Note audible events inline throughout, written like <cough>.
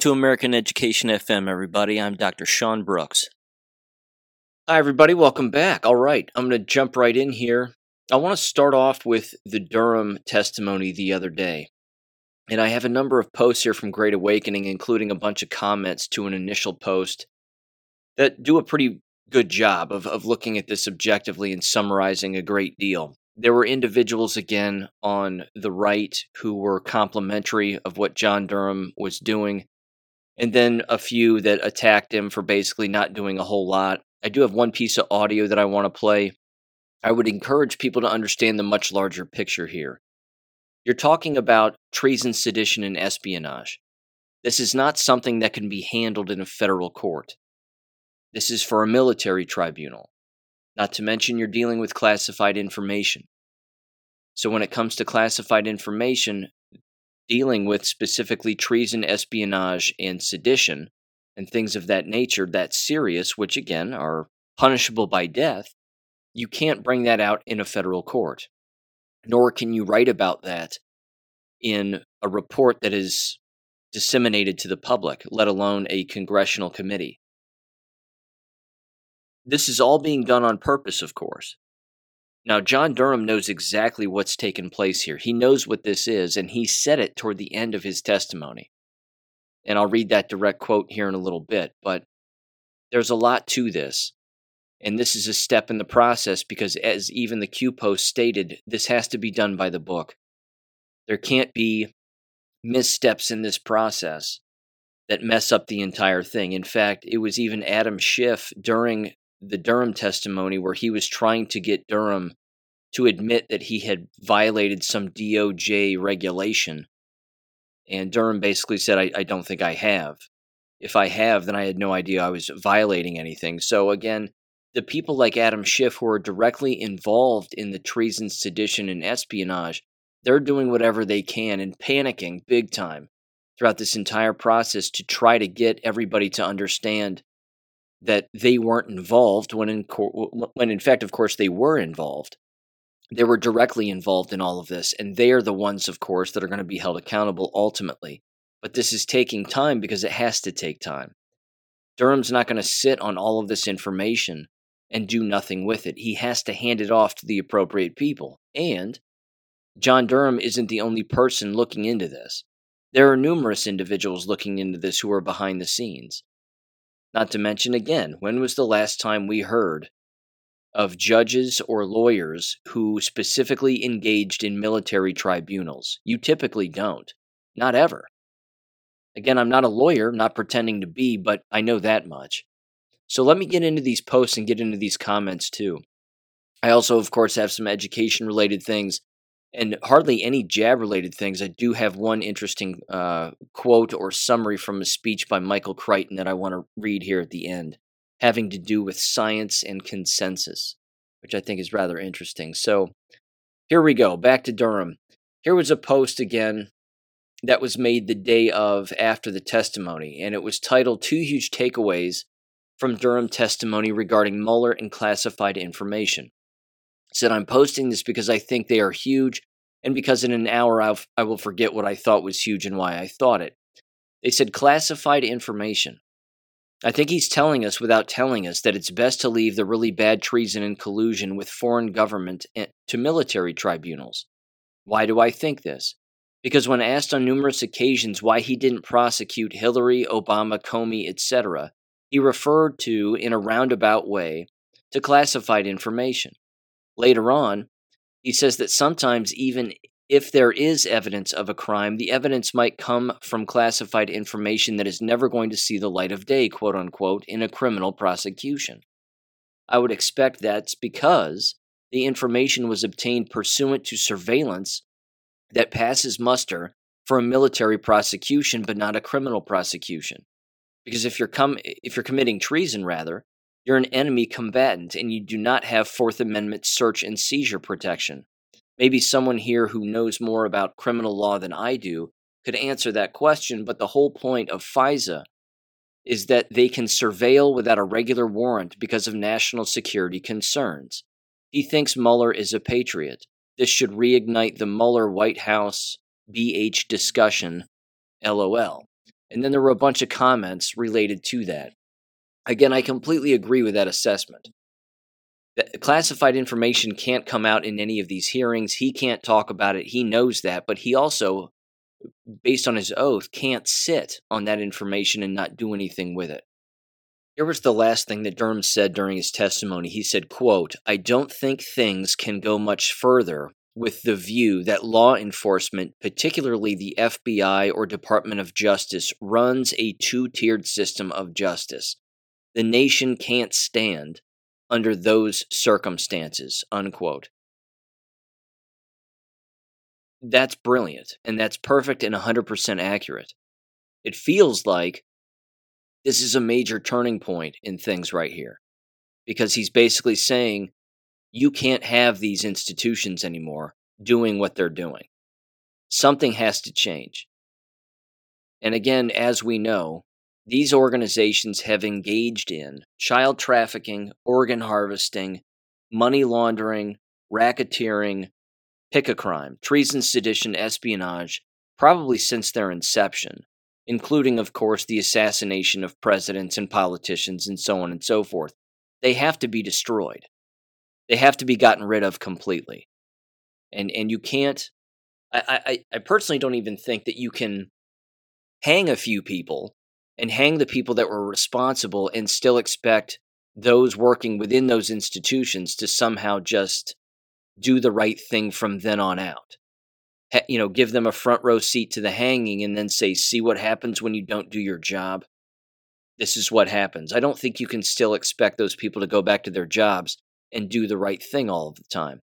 To American Education FM, everybody. I'm Dr. Sean Brooks. Hi, everybody. Welcome back. All right, I'm going to jump right in here. I want to start off with the Durham testimony the other day. And I have a number of posts here from Great Awakening, including a bunch of comments to an initial post that do a pretty good job of, of looking at this objectively and summarizing a great deal. There were individuals again on the right who were complimentary of what John Durham was doing, and then a few that attacked him for basically not doing a whole lot. I do have one piece of audio that I want to play. I would encourage people to understand the much larger picture here. You're talking about treason, sedition, and espionage. This is not something that can be handled in a federal court. This is for a military tribunal. Not to mention, you're dealing with classified information. So, when it comes to classified information, dealing with specifically treason, espionage, and sedition, and things of that nature that's serious, which again are punishable by death, you can't bring that out in a federal court. Nor can you write about that in a report that is disseminated to the public, let alone a congressional committee. This is all being done on purpose, of course. Now, John Durham knows exactly what's taken place here. He knows what this is, and he said it toward the end of his testimony. And I'll read that direct quote here in a little bit, but there's a lot to this. And this is a step in the process because, as even the Q post stated, this has to be done by the book. There can't be missteps in this process that mess up the entire thing. In fact, it was even Adam Schiff during the Durham testimony where he was trying to get Durham to admit that he had violated some DOJ regulation. And Durham basically said, I, I don't think I have. If I have, then I had no idea I was violating anything. So again, the people like Adam Schiff who are directly involved in the treason, sedition, and espionage, they're doing whatever they can and panicking big time throughout this entire process to try to get everybody to understand that they weren't involved when in when in fact of course they were involved they were directly involved in all of this and they are the ones of course that are going to be held accountable ultimately. But this is taking time because it has to take time. Durham's not going to sit on all of this information and do nothing with it. He has to hand it off to the appropriate people. And john durham isn't the only person looking into this. There are numerous individuals looking into this who are behind the scenes. Not to mention, again, when was the last time we heard of judges or lawyers who specifically engaged in military tribunals? You typically don't. Not ever. Again, I'm not a lawyer, not pretending to be, but I know that much. So let me get into these posts and get into these comments too. I also, of course, have some education related things and hardly any jab related things. I do have one interesting uh, quote or summary from a speech by Michael Crichton that I want to read here at the end, having to do with science and consensus, which I think is rather interesting. So here we go, back to Durham. Here was a post again that was made the day of after the testimony, and it was titled Two Huge Takeaways from Durham Testimony Regarding Mueller and Classified Information said, I'm posting this because I think they are huge and because in an hour I'll, I will forget what I thought was huge and why I thought it. They said classified information. I think he's telling us without telling us that it's best to leave the really bad treason and collusion with foreign government to military tribunals. Why do I think this? Because when asked on numerous occasions why he didn't prosecute Hillary, Obama, Comey, etc., he referred to, in a roundabout way, to classified information. Later on, he says that sometimes, even if there is evidence of a crime, the evidence might come from classified information that is never going to see the light of day, quote unquote, in a criminal prosecution. I would expect that's because the information was obtained pursuant to surveillance that passes muster for a military prosecution but not a criminal prosecution. Because if you're com- if you're committing treason rather, you're an enemy combatant and you do not have Fourth Amendment search and seizure protection. Maybe someone here who knows more about criminal law than I do could answer that question, but the whole point of FISA is that they can surveil without a regular warrant because of national security concerns. He thinks Mueller is a patriot. This should reignite the Mueller White House BH discussion. LOL. And then there were a bunch of comments related to that. Again, I completely agree with that assessment. Classified information can't come out in any of these hearings. He can't talk about it. He knows that, but he also, based on his oath, can't sit on that information and not do anything with it. Here was the last thing that Durham said during his testimony. He said, quote, I don't think things can go much further with the view that law enforcement, particularly the FBI or Department of Justice, runs a two tiered system of justice. The nation can't stand under those circumstances. Unquote. That's brilliant, and that's perfect and 100% accurate. It feels like this is a major turning point in things right here because he's basically saying you can't have these institutions anymore doing what they're doing. Something has to change. And again, as we know, these organizations have engaged in child trafficking, organ harvesting, money laundering, racketeering, pick a crime, treason, sedition, espionage, probably since their inception, including, of course, the assassination of presidents and politicians and so on and so forth. They have to be destroyed. They have to be gotten rid of completely. And and you can't I, I, I personally don't even think that you can hang a few people and hang the people that were responsible and still expect those working within those institutions to somehow just do the right thing from then on out. You know, give them a front row seat to the hanging and then say, see what happens when you don't do your job. This is what happens. I don't think you can still expect those people to go back to their jobs and do the right thing all of the time.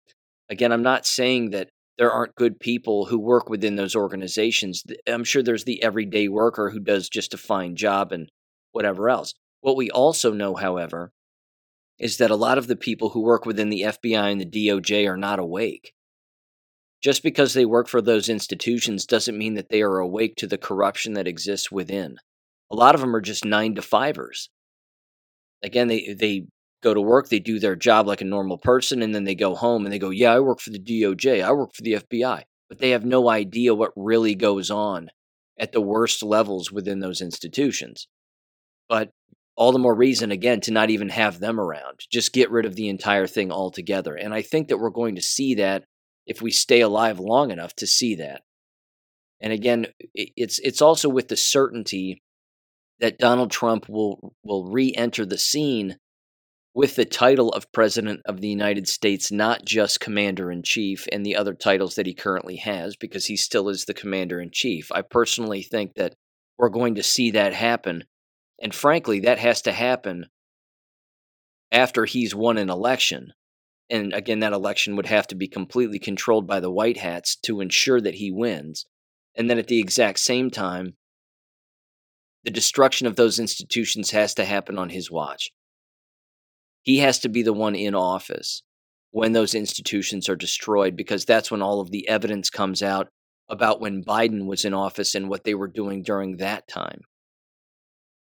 Again, I'm not saying that there aren't good people who work within those organizations. I'm sure there's the everyday worker who does just a fine job and whatever else. What we also know, however, is that a lot of the people who work within the FBI and the DOJ are not awake. Just because they work for those institutions doesn't mean that they are awake to the corruption that exists within. A lot of them are just nine to fivers. Again, they, they go to work, they do their job like a normal person, and then they go home and they go, Yeah, I work for the DOJ, I work for the FBI. But they have no idea what really goes on at the worst levels within those institutions. But all the more reason, again, to not even have them around. Just get rid of the entire thing altogether. And I think that we're going to see that if we stay alive long enough to see that. And again, it's it's also with the certainty that Donald Trump will will re-enter the scene with the title of President of the United States, not just Commander in Chief and the other titles that he currently has, because he still is the Commander in Chief. I personally think that we're going to see that happen. And frankly, that has to happen after he's won an election. And again, that election would have to be completely controlled by the White Hats to ensure that he wins. And then at the exact same time, the destruction of those institutions has to happen on his watch. He has to be the one in office when those institutions are destroyed because that's when all of the evidence comes out about when Biden was in office and what they were doing during that time.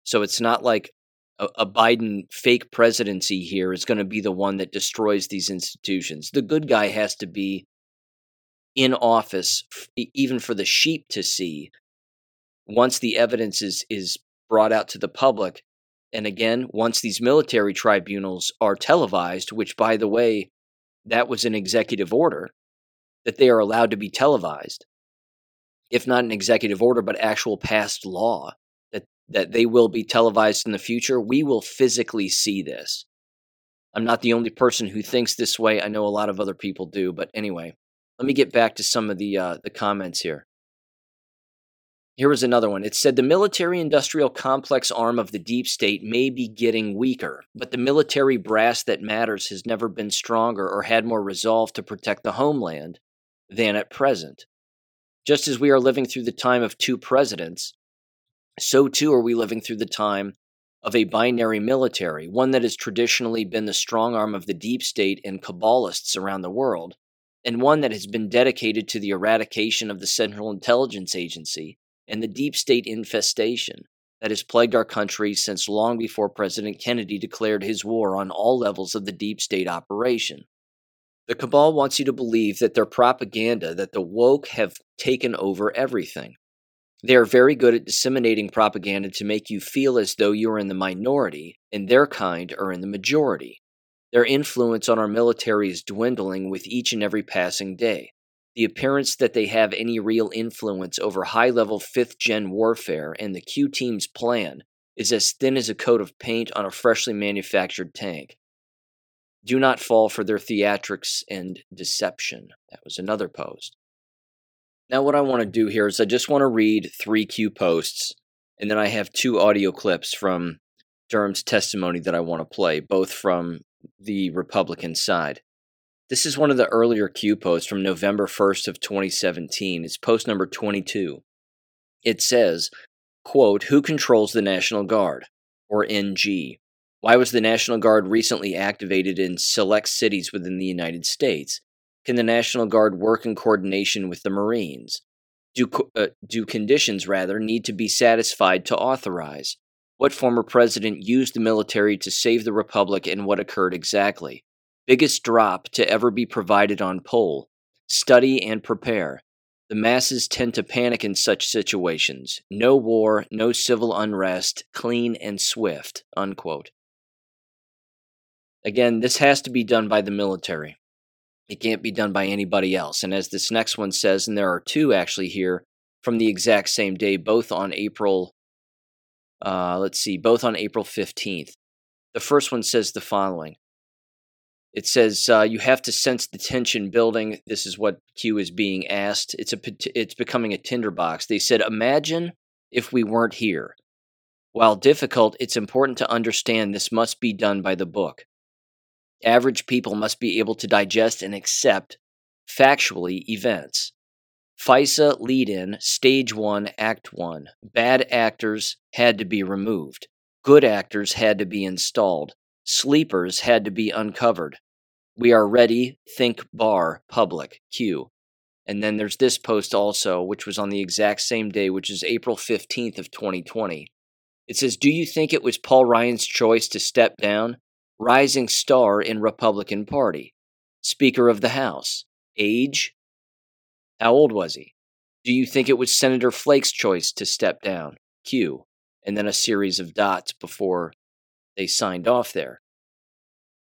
So it's not like a, a Biden fake presidency here is going to be the one that destroys these institutions. The good guy has to be in office, even for the sheep to see. Once the evidence is is brought out to the public, and again, once these military tribunals are televised, which, by the way, that was an executive order, that they are allowed to be televised, if not an executive order, but actual passed law, that, that they will be televised in the future, we will physically see this. I'm not the only person who thinks this way. I know a lot of other people do. But anyway, let me get back to some of the, uh, the comments here. Here was another one. It said the military industrial complex arm of the deep state may be getting weaker, but the military brass that matters has never been stronger or had more resolve to protect the homeland than at present. Just as we are living through the time of two presidents, so too are we living through the time of a binary military, one that has traditionally been the strong arm of the deep state and cabalists around the world, and one that has been dedicated to the eradication of the Central Intelligence Agency and the deep state infestation that has plagued our country since long before President Kennedy declared his war on all levels of the deep state operation. The cabal wants you to believe that their propaganda, that the woke have taken over everything. They are very good at disseminating propaganda to make you feel as though you are in the minority and their kind are in the majority. Their influence on our military is dwindling with each and every passing day. The appearance that they have any real influence over high level 5th gen warfare and the Q team's plan is as thin as a coat of paint on a freshly manufactured tank. Do not fall for their theatrics and deception. That was another post. Now, what I want to do here is I just want to read three Q posts, and then I have two audio clips from Durham's testimony that I want to play, both from the Republican side. This is one of the earlier Q posts from November 1st of 2017. It's post number 22. It says, quote, Who controls the National Guard? Or NG. Why was the National Guard recently activated in select cities within the United States? Can the National Guard work in coordination with the Marines? Do, uh, do conditions, rather, need to be satisfied to authorize? What former president used the military to save the Republic and what occurred exactly? Biggest drop to ever be provided on pol. Study and prepare. The masses tend to panic in such situations. No war, no civil unrest, clean and swift. Unquote. Again, this has to be done by the military. It can't be done by anybody else. And as this next one says, and there are two actually here from the exact same day, both on April, uh, let's see, both on April 15th. The first one says the following it says uh, you have to sense the tension building. This is what Q is being asked. It's a it's becoming a tinderbox. They said, imagine if we weren't here. While difficult, it's important to understand this must be done by the book. Average people must be able to digest and accept factually events. FISA lead in, stage one, act one. Bad actors had to be removed. Good actors had to be installed. Sleepers had to be uncovered. We are ready, think bar, public, Q. And then there's this post also, which was on the exact same day, which is April 15th of 2020. It says, Do you think it was Paul Ryan's choice to step down? rising star in Republican Party, Speaker of the House, age? How old was he? Do you think it was Senator Flake's choice to step down? Q. And then a series of dots before they signed off there.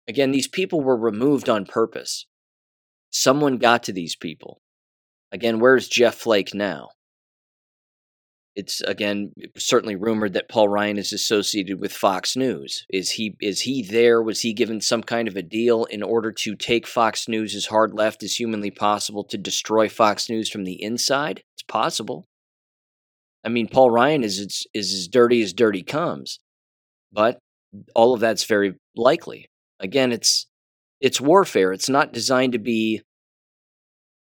Again, these people were removed on purpose. Someone got to these people. Again, where's Jeff Flake now? it's again certainly rumored that Paul Ryan is associated with Fox News. Is he is he there? Was he given some kind of a deal in order to take Fox News as hard left as humanly possible to destroy Fox News from the inside? It's possible. I mean, Paul Ryan is is, is as dirty as dirty comes, but all of that's very likely. Again, it's it's warfare. It's not designed to be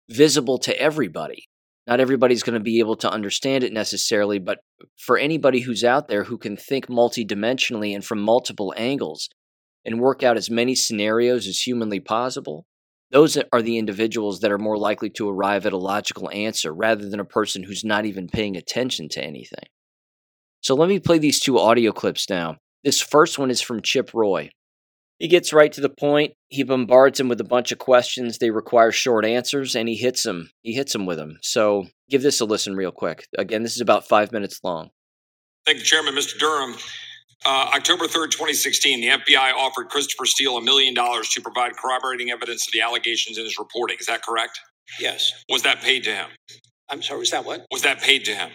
visible to everybody not everybody's going to be able to understand it necessarily, but for anybody who's out there who can think multidimensionally and from multiple angles and work out as many scenarios as humanly possible, those are the individuals that are more likely to arrive at a logical answer rather than a person who's not even paying attention to anything. So let me play these two audio clips now. This first one is from Chip Roy. He gets right to the point. He bombards him with a bunch of questions. They require short answers, and he hits him. He hits him with them. So give this a listen real quick. Again, this is about five minutes long. Thank you, Chairman. Mr. Durham. Uh, October 3rd, 2016, the FBI offered Christopher Steele a million dollars to provide corroborating evidence of the allegations in his reporting. Is that correct? Yes. Was that paid to him? I'm sorry, was that what? Was that paid to him?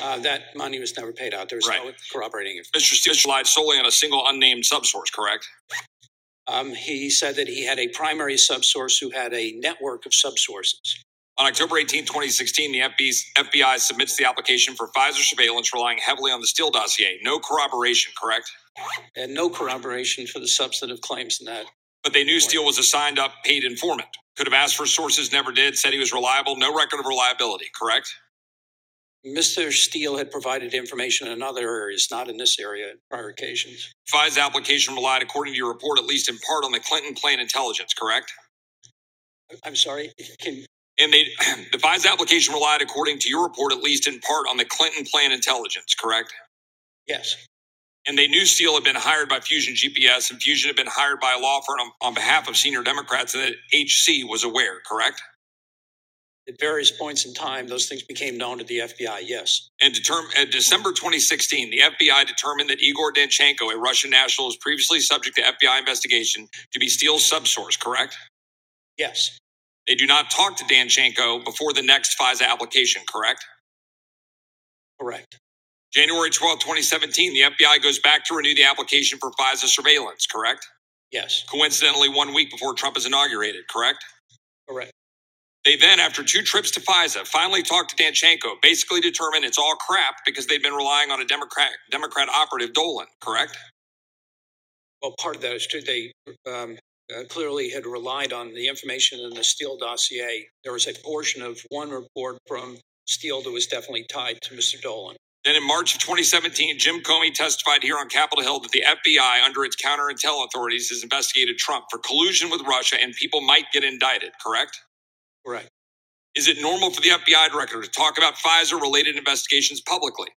Uh, that money was never paid out. There was Right. no corroborating it. Mr. Steele relied solely on a single unnamed subsource, correct? Um, he said that he had a primary subsource who had a network of subsources. On October 18, 2016, the FBI, FBI submits the application for FISA surveillance relying heavily on the Steele dossier. No corroboration, correct? And no corroboration for the substantive claims in that. But they knew Steele was a signed up paid informant. Could have asked for sources, never did, said he was reliable, no record of reliability, correct? Mr. Steele had provided information in other areas, not in this area, on prior occasions. FI's application relied, according to your report, at least in part on the Clinton plan intelligence, correct? I'm sorry, can, And they, <clears throat> the FI's application relied, according to your report, at least in part on the Clinton plan intelligence, correct? yes, And they knew Steele had been hired by Fusion GPS, and Fusion had been hired by a law firm on, on behalf of senior Democrats, and that HC was aware, correct? At various points in time, those things became known to the FBI. Yes. And determ- in December 2016, the FBI determined that Igor Danchenko, a Russian national, was previously subject to FBI investigation to be Steele's subsource, correct? Yes. They do not talk to Danchenko before the next FISA application, correct? Correct. January 12, 2017, the FBI goes back to renew the application for FISA surveillance, correct? Yes. Coincidentally, one week before Trump is inaugurated, correct? Correct. They then, after two trips to FISA, finally talked to Danchenko, basically determined it's all crap because they've been relying on a Democrat Democrat operative Dolan, correct? Well, part of that is true. They um, uh, clearly had relied on the information in the Steele dossier. There was a portion of one report from Steele that was definitely tied to Mr. Dolan. Then in March of 2017, Jim Comey testified here on Capitol Hill that the FBI, under its counterintel authorities, has investigated Trump for collusion with Russia and people might get indicted, correct? Correct. Is it normal for the FBI director to talk about FISA related investigations publicly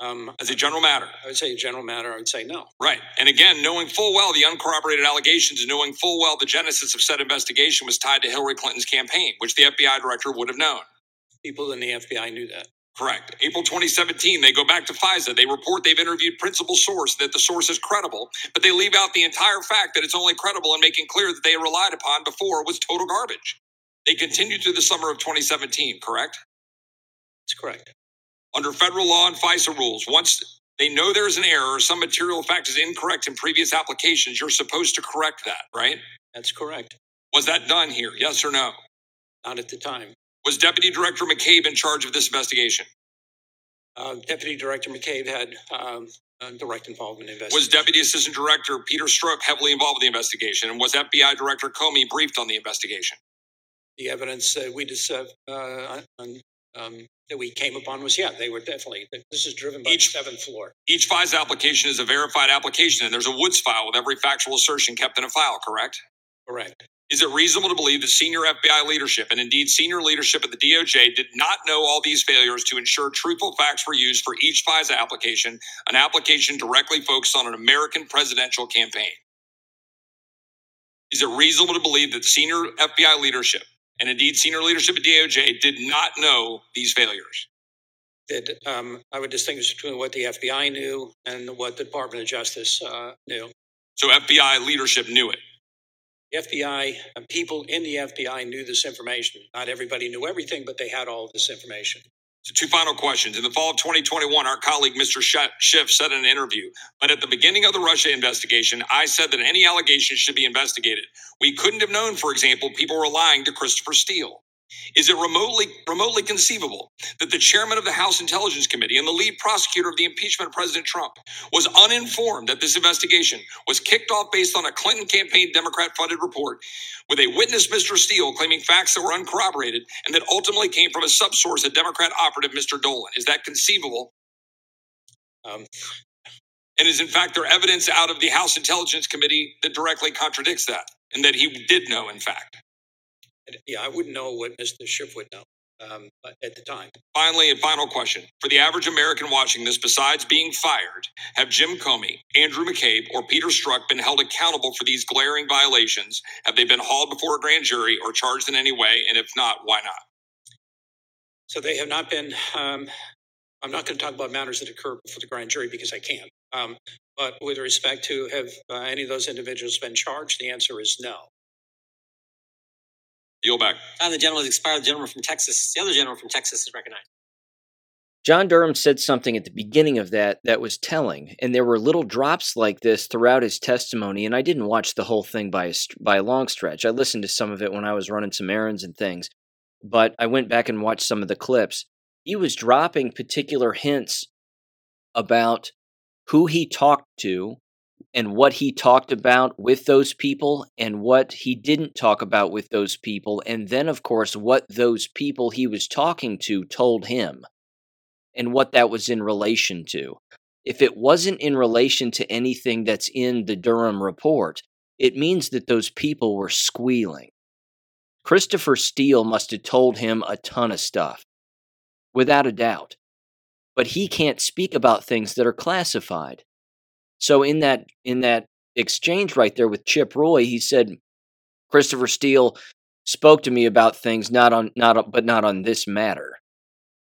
Um, as a general matter? I would say, a general matter, I would say no. Right. And again, knowing full well the uncorroborated allegations and knowing full well the genesis of said investigation was tied to Hillary Clinton's campaign, which the FBI director would have known. People in the FBI knew that. Correct. April 2017, they go back to FISA. They report they've interviewed principal source, that the source is credible, but they leave out the entire fact that it's only credible and making clear that they relied upon before was total garbage. They continued through the summer of 2017, correct? That's correct. Under federal law and FISA rules, once they know there's an error or some material fact is incorrect in previous applications, you're supposed to correct that, right? That's correct. Was that done here? Yes or no? Not at the time. Was Deputy Director McCabe in charge of this investigation? Uh, Deputy Director McCabe had um, uh, direct involvement in Was investigation. Deputy Assistant Director Peter Strzok heavily involved with the investigation? And was FBI Director Comey briefed on the investigation? the evidence that we just uh, uh, um, that we came upon was yeah, they were definitely. This is driven by Each- the seventh floor. Each FISA application is a verified application, and there's a Woods file with every factual assertion kept in a file, correct? Correct. Is it reasonable to believe that senior FBI leadership, and indeed senior leadership at the DOJ, did not know all these failures to ensure truthful facts were used for each FISA application, an application directly focused on an American presidential campaign? Is it reasonable to believe that senior FBI leadership, and indeed senior leadership at DOJ, did not know these failures? That um, I would distinguish between what the FBI knew and what the Department of Justice uh, knew. So FBI leadership knew it. FBI, uh, people in the FBI knew this information. Not everybody knew everything, but they had all this information. So, two final questions. In the fall of 2021, our colleague Mr. Schiff said in an interview, but at the beginning of the Russia investigation, I said that any allegations should be investigated. We couldn't have known, for example, people were lying to Christopher Steele. Is it remotely remotely conceivable that the chairman of the House Intelligence Committee and the lead prosecutor of the impeachment of President Trump was uninformed that this investigation was kicked off based on a Clinton campaign Democrat funded report with a witness, Mr. Steele, claiming facts that were uncorroborated and that ultimately came from a subsource, a Democrat operative, Mr. Dolan? Is that conceivable? Um, And is in fact there evidence out of the House Intelligence Committee that directly contradicts that and that he did know, in fact? And, yeah, I wouldn't know what Mr. Schiff would know um, at the time. Finally, and final question. For the average American watching this, besides being fired, have Jim Comey, Andrew McCabe, or Peter Strzok been held accountable for these glaring violations? Have they been hauled before a grand jury or charged in any way? And if not, why not? So they have not been. Um, I'm not going to talk about matters that occur before the grand jury because I can't. Um, but with respect to have uh, any of those individuals been charged, the answer is no. Yield back. Time the gentleman has expired. The gentleman from Texas, the other gentleman from Texas is recognized. John Durham said something at the beginning of that that was telling, and there were little drops like this throughout his testimony. And I didn't watch the whole thing by a, by a long stretch. I listened to some of it when I was running some errands and things, but I went back and watched some of the clips. He was dropping particular hints about who he talked to and what he talked about with those people and what he didn't talk about with those people, and then, of course, what those people he was talking to told him and what that was in relation to. If it wasn't in relation to anything that's in the Durham report, it means that those people were squealing. Christopher Steele must have told him a ton of stuff, without a doubt. But he can't speak about things that are classified. So in that in that exchange right there with Chip Roy, he said Christopher Steele spoke to me about things not on not but not on this matter.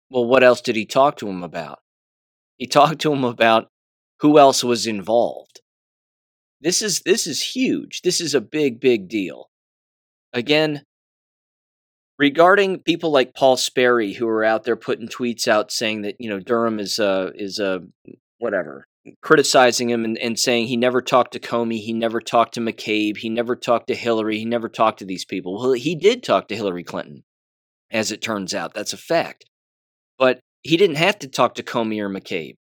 Well, what else did he talk to him about? He talked to him about who else was involved. This is this is huge. This is a big big deal. Again, regarding people like Paul Sperry who are out there putting tweets out saying that, you know, Durham is a is a whatever, criticizing him and, and saying he never talked to Comey, he never talked to McCabe, he never talked to Hillary, he never talked to these people. Well, he did talk to Hillary Clinton, as it turns out. That's a fact. But he didn't have to talk to Comey or McCabe.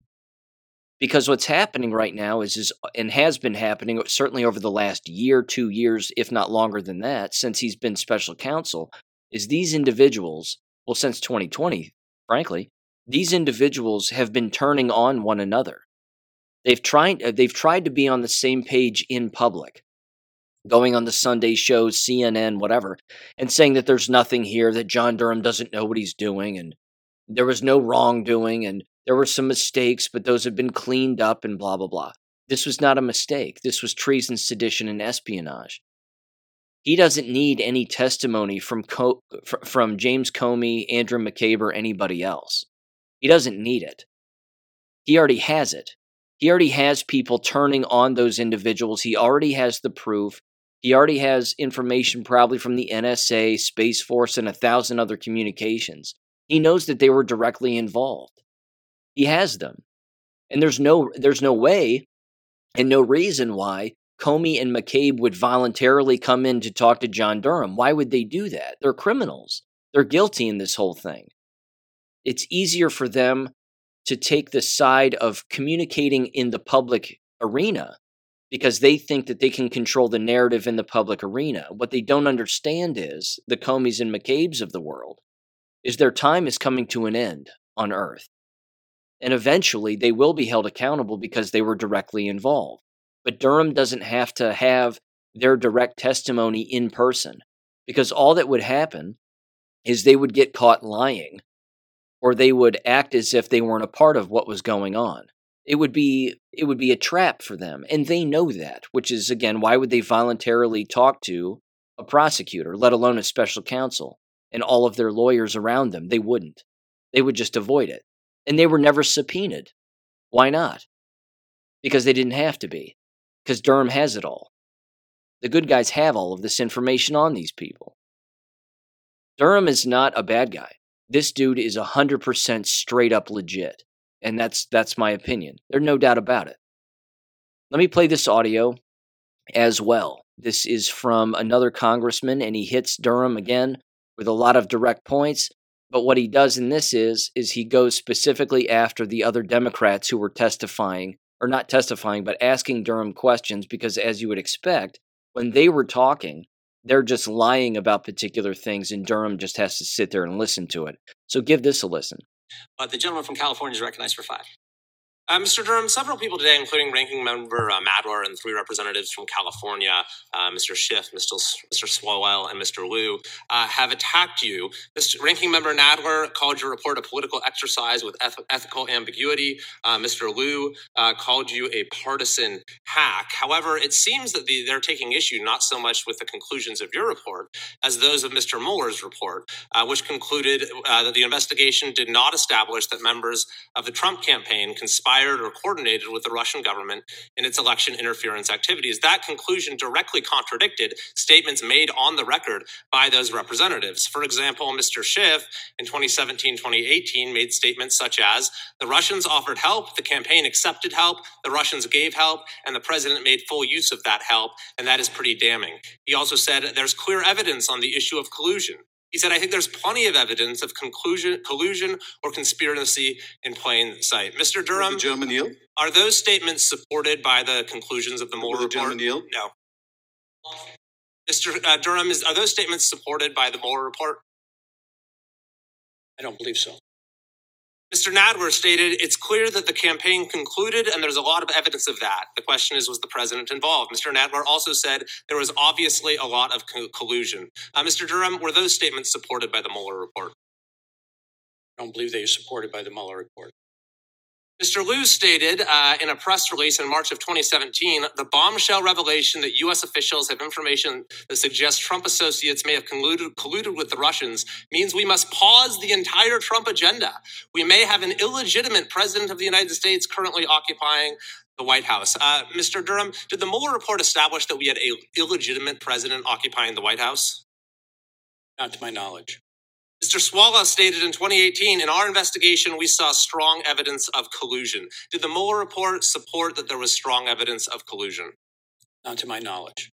Because what's happening right now is, is and has been happening certainly over the last year, two years, if not longer than that, since he's been special counsel, is these individuals, well, since 2020, frankly, these individuals have been turning on one another. They've tried uh, they've tried to be on the same page in public, going on the Sunday shows, CNN, whatever, and saying that there's nothing here, that John Durham doesn't know what he's doing, and there was no wrongdoing, and there were some mistakes, but those have been cleaned up, and blah blah blah. This was not a mistake. This was treason, sedition, and espionage. He doesn't need any testimony from Co- from James Comey, Andrew McCabe, or anybody else. He doesn't need it. He already has it. He already has people turning on those individuals. He already has the proof. He already has information probably from the NSA, Space Force, and a thousand other communications. He knows that they were directly involved. He has them. And there's no there's no way and no reason why Comey and McCabe would voluntarily come in to talk to John Durham. Why would they do that? They're criminals. They're guilty in this whole thing. It's easier for them to take the side of communicating in the public arena because they think that they can control the narrative in the public arena. What they don't understand is the Comeys and McCabe's of the world is their time is coming to an end on earth. And eventually they will be held accountable because they were directly involved. But Durham doesn't have to have their direct testimony in person because all that would happen is they would get caught lying or they would act as if they weren't a part of what was going on. It would be it would be a trap for them, and they know that, which is again why would they voluntarily talk to a prosecutor, let alone a special counsel, and all of their lawyers around them? They wouldn't. They would just avoid it. And they were never subpoenaed. Why not? Because they didn't have to be. Because Durham has it all. The good guys have all of this information on these people. Durham is not a bad guy this dude is 100% straight up legit. And that's that's my opinion. There's no doubt about it. Let me play this audio as well. This is from another congressman and he hits Durham again with a lot of direct points, but what he does in this is is he goes specifically after the other Democrats who were testifying or not testifying but asking Durham questions because as you would expect, when they were talking, they're just lying about particular things, and Durham just has to sit there and listen to it. So give this a listen. Uh, the gentleman from California is recognized for five. Uh, Mr. Durham, several people today, including Ranking Member uh, Nadler and three representatives from California, uh, Mr. Schiff, Mr. S- Mr. Swalwell, and Mr. Lieu, uh, have attacked you. Mr. Ranking Member Nadler called your report a political exercise with eth- ethical ambiguity. Uh, Mr. Lieu uh, called you a partisan hack. However, it seems that the, they're taking issue not so much with the conclusions of your report as those of Mr. Mueller's report, which concluded that the investigation did not establish that members of the Trump campaign conspired conspired or coordinated with the Russian government in its election interference activities. That conclusion directly contradicted statements made on the record by those representatives. For example, Mr. Schiff in 2017 2018 made statements such as the Russians offered help, the campaign accepted help, the Russians gave help, and the president made full use of that help, and that is pretty damning. He also said there's clear evidence on the issue of collusion. He said, I think there's plenty of evidence of conclusion, collusion or conspiracy in plain sight. Mr. Durham, gentleman yield? are those statements supported by the conclusions of the Mueller report? gentleman yield? No. Mr. Uh, Durham, is, are those statements supported by the Mueller report? I don't believe so. Mr. Nadler stated it's clear that the campaign concluded, and there's a lot of evidence of that. The question is, was the president involved? Mr. Nadler also said there was obviously a lot of co- collusion. Uh, Mr. Durham, were those statements supported by the Mueller report? I don't believe they are supported by the Mueller report. Mr. Lieu stated uh, in a press release in March of 2017 the bombshell revelation that U.S. officials have information that suggests Trump associates may have colluded, colluded with the Russians means we must pause the entire Trump agenda. We may have an illegitimate president of the United States currently occupying the White House. Uh, Mr. Durham, did the Mueller report establish that we had a illegitimate president occupying the White House? Not to my knowledge. Mr. Swalwell stated in 2018, in our investigation, we saw strong evidence of collusion. Did the Mueller report support that there was strong evidence of collusion? Not to my knowledge.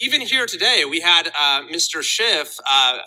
Even here today, we had uh, Mr. Schiff uh,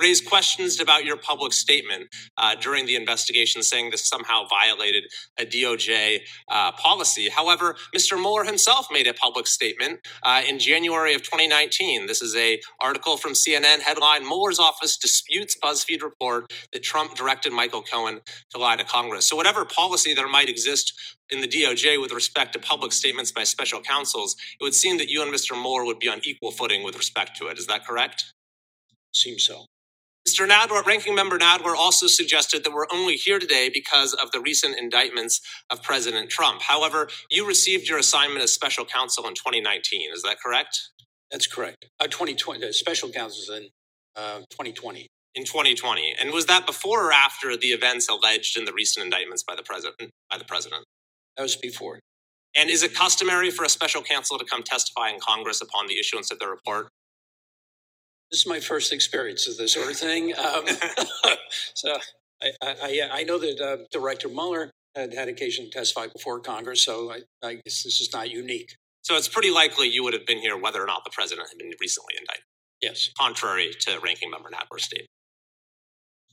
raised questions about your public statement uh, during the investigation, saying this somehow violated a DOJ uh, policy. However, Mr. Mueller himself made a public statement uh, in January of 2019. This is a article from CNN headline: Mueller's office disputes BuzzFeed report that Trump directed Michael Cohen to lie to Congress. So, whatever policy there might exist in the DOJ with respect to public statements by special counsels, it would seem that you and Mr. Mueller would be on equal footing with respect to it. Is that correct? Seems so. Mr. Nadler, Ranking Member Nadler also suggested that we're only here today because of the recent indictments of President Trump. However, you received your assignment as special counsel in 2019. Is that correct? That's correct. Uh, 2020, the special counsels in uh, 2020. In 2020, and was that before or after the events alleged in the recent indictments by the president? By the president. That was before. And is it customary for a special counsel to come testify in Congress upon the issuance of their report? This is my first experience of this sort of thing. <laughs> Um, <laughs> so I, I, I, know that uh, Director Mueller had had occasion to testify before Congress, so I, I guess this is not unique. So it's pretty likely you would have been here whether or not the president had been recently indicted. Yes. Contrary to Ranking Member Nadler's statement.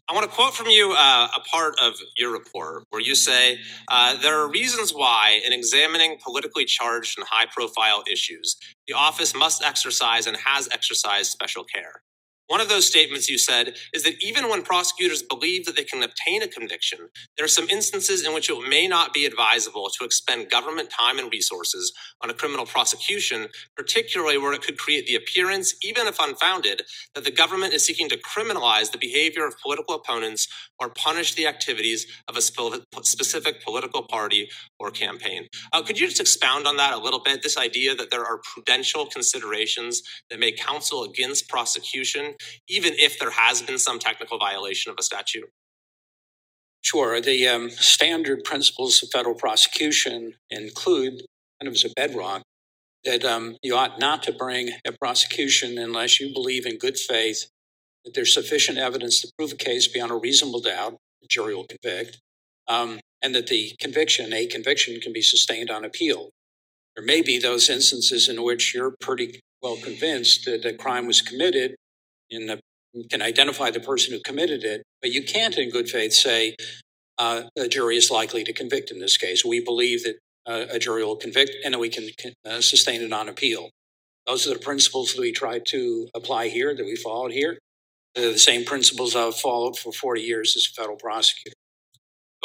I want to quote from you uh, a part of your report where you say uh, there are reasons why, in examining politically charged and high profile issues, the office must exercise and has exercised special care. One of those statements you said is that even when prosecutors believe that they can obtain a conviction, there are some instances in which it may not be advisable to expend government time and resources on a criminal prosecution, particularly where it could create the appearance, even if unfounded, that the government is seeking to criminalize the behavior of political opponents or punish the activities of a specific political party or campaign. Uh, could you just expound on that a little bit? This idea that there are prudential considerations that may counsel against prosecution even if there has been some technical violation of a statute? Sure. The um, standard principles of federal prosecution include, kind of as a bedrock, that um, you ought not to bring a prosecution unless you believe in good faith that there's sufficient evidence to prove a case beyond a reasonable doubt, the jury will convict, um, and that the conviction, a conviction, can be sustained on appeal. There may be those instances in which you're pretty well convinced that a crime was committed in the, you can identify the person who committed it, but you can't, in good faith, say uh, a jury is likely to convict in this case. We believe that uh, a jury will convict, and we can uh, sustain it on appeal. Those are the principles that we try to apply here, that we followed here. They're the same principles I've followed for 40 years as a federal prosecutor.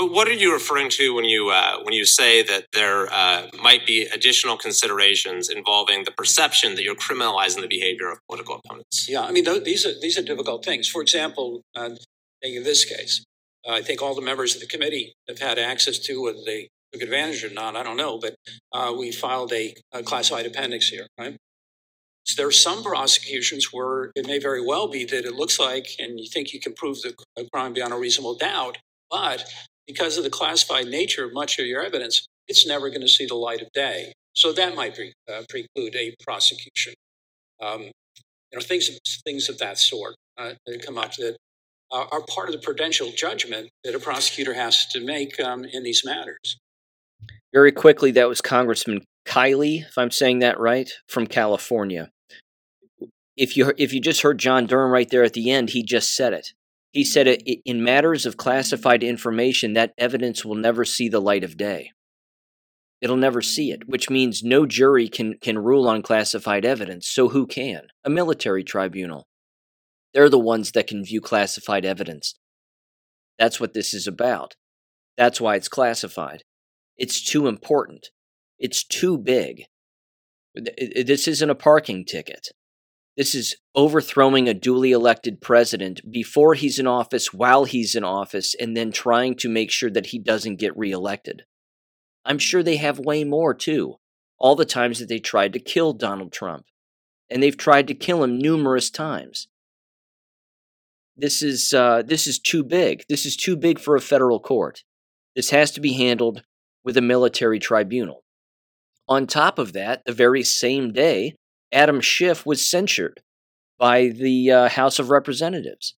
What are you referring to when you uh, when you say that there uh, might be additional considerations involving the perception that you're criminalizing the behavior of political opponents? Yeah, I mean th- these are these are difficult things. For example, uh, in this case, I think all the members of the committee have had access to whether they took advantage or not. I don't know, but uh, we filed a, a classified appendix here, right? So there are some prosecutions where it may very well be that it looks like, and you think you can prove the crime beyond a reasonable doubt, but because of the classified nature of much of your evidence, it's never going to see the light of day. So that might pre- uh, preclude a prosecution. Um, you know, things things of that sort uh, that come up that uh, are part of the prudential judgment that a prosecutor has to make um, in these matters. Very quickly, that was Congressman Kiley, if I'm saying that right, from California. If you if you just heard John Durham right there at the end, he just said it. He said, in matters of classified information, that evidence will never see the light of day. It'll never see it, which means no jury can, can rule on classified evidence. So who can? A military tribunal. They're the ones that can view classified evidence. That's what this is about. That's why it's classified. It's too important. It's too big. This isn't a parking ticket. This is overthrowing a duly elected president before he's in office, while he's in office, and then trying to make sure that he doesn't get reelected. I'm sure they have way more too. All the times that they tried to kill Donald Trump. And they've tried to kill him numerous times. This is uh, this is too big. This is too big for a federal court. This has to be handled with a military tribunal. On top of that, the very same day, Adam Schiff was censured by the uh, House of Representatives.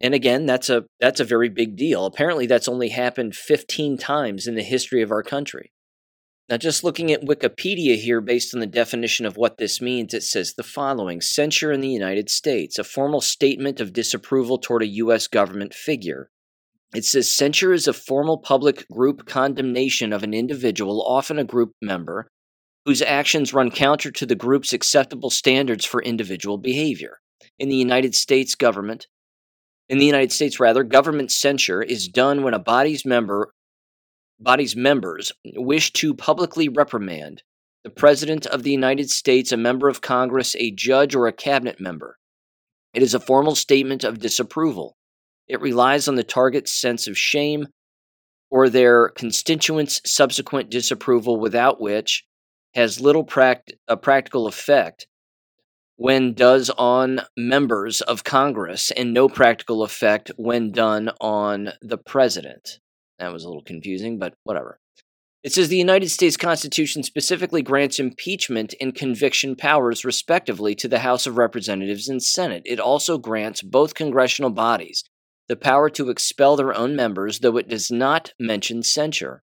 And again, that's a that's a very big deal. Apparently, that's only happened 15 times in the history of our country. Now, just looking at Wikipedia here, based on the definition of what this means, it says the following Censure in the United States, a formal statement of disapproval toward a U.S. government figure. It says censure is a formal public group condemnation of an individual, often a group member, whose actions run counter to the group's acceptable standards for individual behavior. In the United States government, in the United States rather, government censure is done when a body's member body's members wish to publicly reprimand the President of the United States, a member of Congress, a judge, or a cabinet member. It is a formal statement of disapproval. It relies on the target's sense of shame or their constituents' subsequent disapproval, without which has little pract- a practical effect when does on members of Congress and no practical effect when done on the president. That was a little confusing, but whatever. It says the United States Constitution specifically grants impeachment and conviction powers, respectively, to the House of Representatives and Senate. It also grants both congressional bodies the power to expel their own members, though it does not mention censure.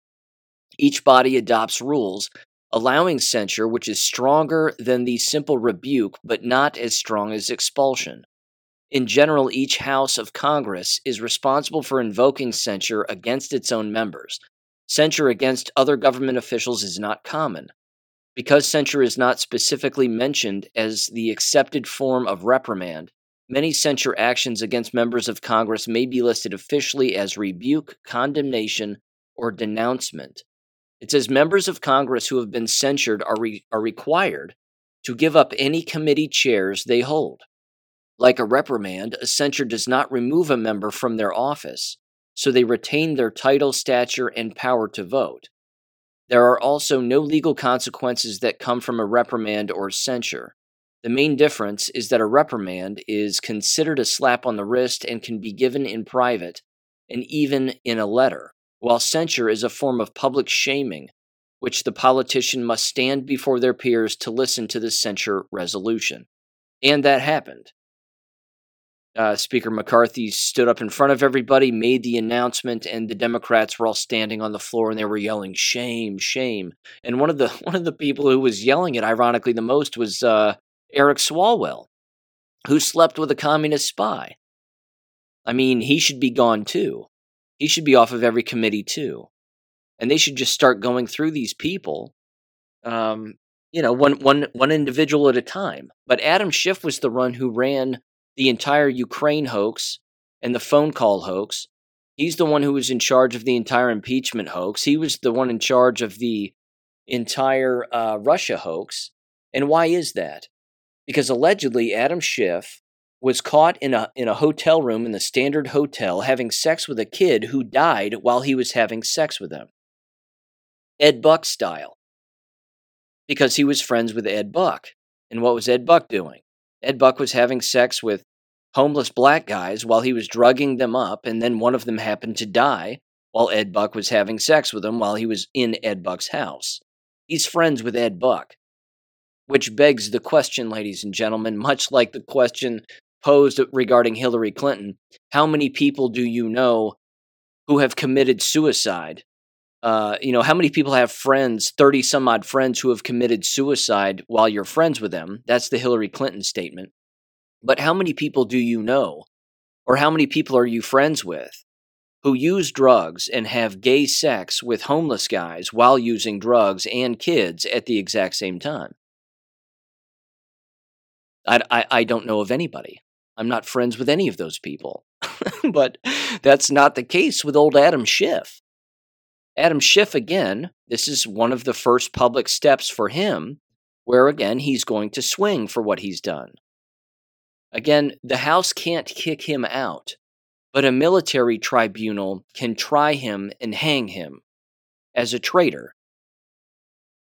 Each body adopts rules allowing censure, which is stronger than the simple rebuke, but not as strong as expulsion. In general, each House of Congress is responsible for invoking censure against its own members. Censure against other government officials is not common. Because censure is not specifically mentioned as the accepted form of reprimand, many censure actions against members of Congress may be listed officially as rebuke, condemnation, or denouncement. It says members of Congress who have been censured are, re- are required to give up any committee chairs they hold. Like a reprimand, a censure does not remove a member from their office, so they retain their title, stature, and power to vote. There are also no legal consequences that come from a reprimand or censure. The main difference is that a reprimand is considered a slap on the wrist and can be given in private and even in a letter while censure is a form of public shaming, which the politician must stand before their peers to listen to the censure resolution. And that happened. Uh, Speaker McCarthy stood up in front of everybody, made the announcement, and the Democrats were all standing on the floor and they were yelling "shame, shame." And one of the <laughs> one of the people who was yelling it, ironically, the most was uh, Eric Swalwell, who slept with a communist spy. I mean, he should be gone too. He should be off of every committee too. And they should just start going through these people, um, you know, one, one, one individual at a time. But Adam Schiff was the one who ran the entire Ukraine hoax and the phone call hoax. He's the one who was in charge of the entire impeachment hoax. He was the one in charge of the entire uh, Russia hoax. And why is that? Because allegedly Adam Schiff was caught in a in a hotel room in the Standard Hotel having sex with a kid who died while he was having sex with him. Ed Buck style. Because he was friends with Ed Buck. And what was Ed Buck doing? Ed Buck was having sex with homeless black guys while he was drugging them up, and then one of them happened to die while Ed Buck was having sex with him while he was in Ed Buck's house. He's friends with Ed Buck. Which begs the question, ladies and gentlemen, much like the question posed regarding Hillary Clinton. How many people do you know who have committed suicide? Uh, you know, how many people have friends, 30 some odd friends who have committed suicide while you're friends with them? That's the Hillary Clinton statement. But how many people do you know, or how many people are you friends with, who use drugs and have gay sex with homeless guys while using drugs and kids at the exact same time? I, I, I don't know of anybody. I'm not friends with any of those people. <laughs> but that's not the case with old Adam Schiff. Adam Schiff, again, this is one of the first public steps for him where again he's going to swing for what he's done. Again, the House can't kick him out, but a military tribunal can try him and hang him as a traitor.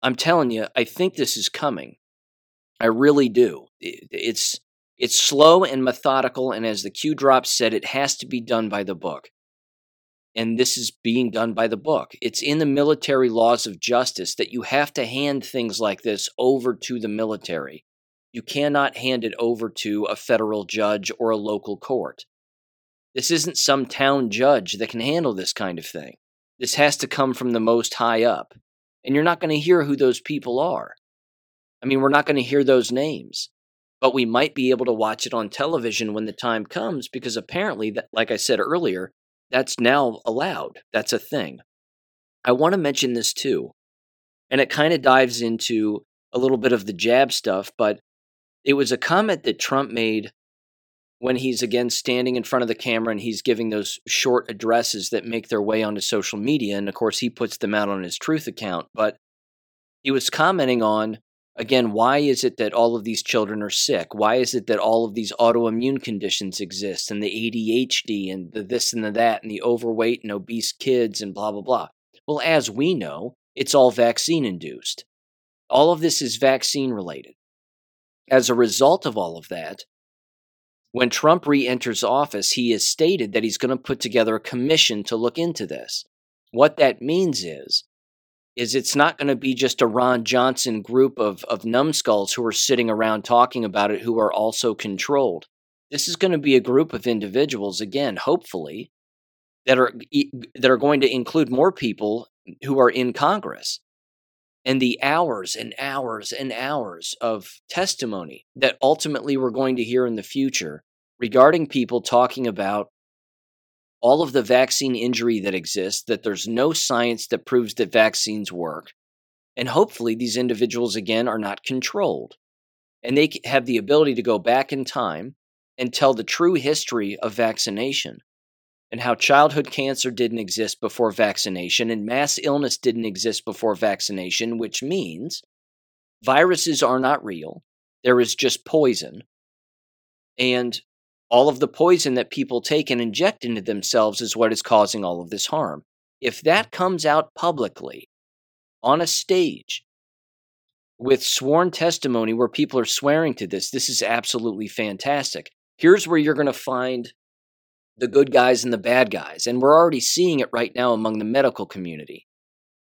I'm telling you, I think this is coming. I really do. It's it's slow and methodical, and as the Q drop said, it has to be done by the book. And this is being done by the book. It's in the military laws of justice that you have to hand things like this over to the military. You cannot hand it over to a federal judge or a local court. This isn't some town judge that can handle this kind of thing. This has to come from the most high up. And you're not going to hear who those people are. I mean, we're not going to hear those names but we might be able to watch it on television when the time comes because apparently that like i said earlier that's now allowed. That's a thing. I want to mention this too and it kind of dives into a little bit of the jab stuff but it was a comment that trump made when he's again standing in front of the camera and he's giving those short addresses that make their way onto social media and of course he puts them out on his truth account but he was commenting on Again, why is it that all of these children are sick? Why is it that all of these autoimmune conditions exist and the ADHD and the this and the that and the overweight and obese kids and blah, blah, blah? Well, as we know, it's all vaccine induced. All of this is vaccine related. As a result of all of that, when Trump re enters office, he has stated that he's going to put together a commission to look into this. What that means is is it's not going to be just a Ron Johnson group of, of numbskulls who are sitting around talking about it who are also controlled. This is going to be a group of individuals, again, hopefully, that are that are going to include more people who are in Congress. And the hours and hours and hours of testimony that ultimately we're going to hear in the future regarding people talking about all of the vaccine injury that exists, that there's no science that proves that vaccines work. And hopefully, these individuals, again, are not controlled. And they have the ability to go back in time and tell the true history of vaccination and how childhood cancer didn't exist before vaccination and mass illness didn't exist before vaccination, which means viruses are not real. There is just poison. And all of the poison that people take and inject into themselves is what is causing all of this harm. If that comes out publicly on a stage with sworn testimony where people are swearing to this, this is absolutely fantastic. Here's where you're going to find the good guys and the bad guys. And we're already seeing it right now among the medical community.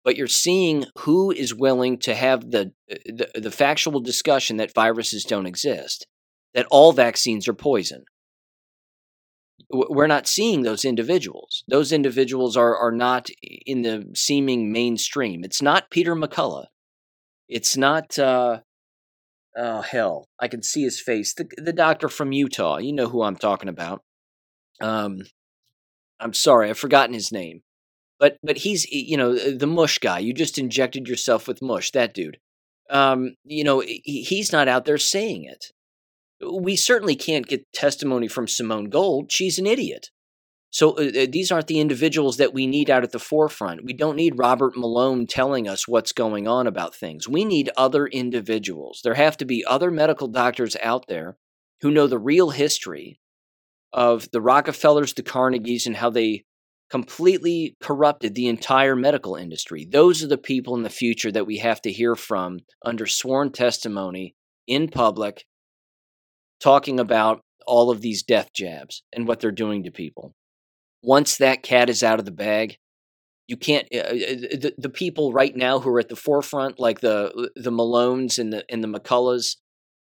But you're seeing who is willing to have the, the, the factual discussion that viruses don't exist, that all vaccines are poison we're not seeing those individuals. Those individuals are are not in the seeming mainstream. It's not Peter McCullough. It's not. Uh, oh hell, I can see his face. The the doctor from Utah. You know who I'm talking about. Um, I'm sorry, I've forgotten his name. But but he's you know the mush guy. You just injected yourself with mush. That dude. Um, you know he, he's not out there saying it we certainly can't get testimony from Simone Gold. She's an idiot. So uh, uh, these aren't the individuals that we need out at the forefront. We don't need Robert Malone telling us what's going on about things. We need other individuals. There have to be other medical doctors out there who know the real history of the Rockefellers, the Carnegies, and how they completely corrupted the entire medical industry. Those are the people in the future that we have to hear from under sworn testimony in public talking about all of these death jabs and what they're doing to people. Once that cat is out of the bag, you can't. Uh, uh the, the people right now who are at the forefront, like the the Malones and the and the McCulloughs,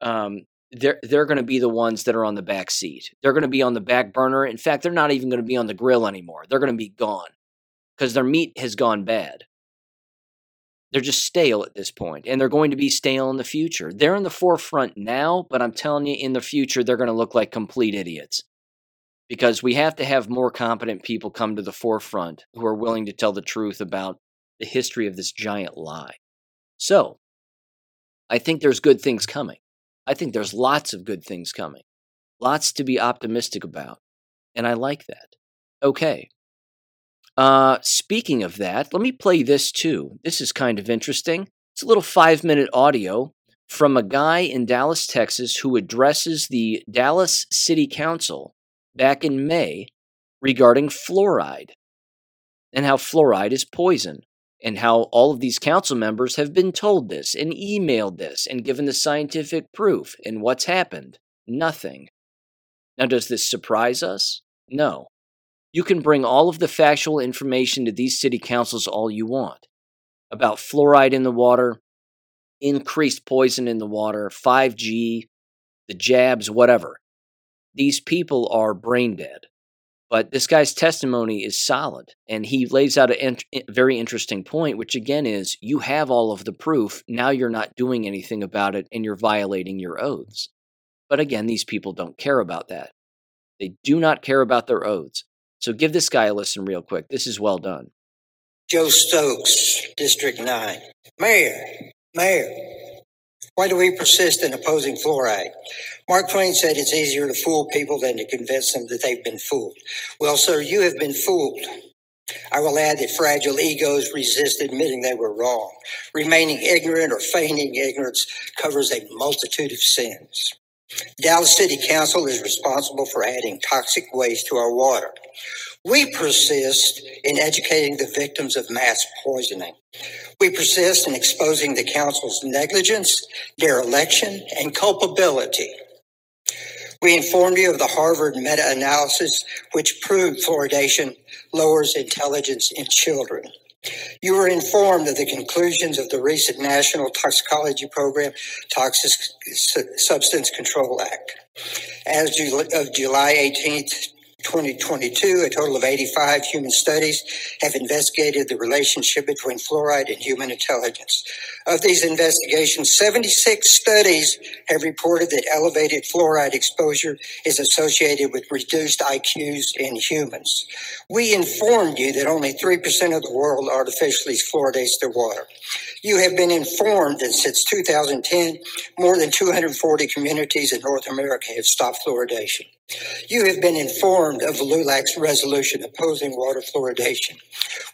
um, they're they're going to be the ones that are on the back seat. They're going to be on the back burner. In fact, they're not even going to be on the grill anymore. They're going to be gone because their meat has gone bad. They're just stale at this point, and they're going to be stale in the future. They're in the forefront now, but I'm telling you, in the future, they're going to look like complete idiots because we have to have more competent people come to the forefront who are willing to tell the truth about the history of this giant lie. So, I think there's good things coming. I think there's lots of good things coming, lots to be optimistic about. And I like that. Okay, uh, speaking of that, let me play this too. This is kind of interesting. It's a little five minute audio from a guy in Dallas, Texas, who addresses the Dallas City Council back in May regarding fluoride and how fluoride is poison, and how all of these council members have been told this and emailed this and given the scientific proof. And what's happened? Nothing. Now, does this surprise us? No. You can bring all of the factual information to these city councils all you want about fluoride in the water, increased poison in the water, 5G, the jabs, whatever. These people are brain dead. But this guy's testimony is solid, and he lays out a very interesting point, which again is you have all of the proof. Now you're not doing anything about it, and you're violating your oaths. But again, these people don't care about that. They do not care about their oaths. So give this guy a listen real quick. This is well done. Joe Stokes, District 9. Mayor, Mayor, why do we persist in opposing fluoride? Mark Twain said it's easier to fool people than to convince them that they've been fooled. Well, sir, you have been fooled. I will add that fragile egos resist admitting they were wrong. Remaining ignorant or feigning ignorance covers a multitude of sins. Dallas City Council is responsible for adding toxic waste to our water. We persist in educating the victims of mass poisoning. We persist in exposing the council's negligence, dereliction, and culpability. We informed you of the Harvard meta analysis, which proved fluoridation lowers intelligence in children. You were informed of the conclusions of the recent National Toxicology Program Toxic Substance Control Act. As of July 18th, 2022, a total of 85 human studies have investigated the relationship between fluoride and human intelligence. Of these investigations, 76 studies have reported that elevated fluoride exposure is associated with reduced IQs in humans. We informed you that only 3% of the world artificially fluoridates their water. You have been informed that since 2010, more than 240 communities in North America have stopped fluoridation. You have been informed of LULAC's resolution opposing water fluoridation.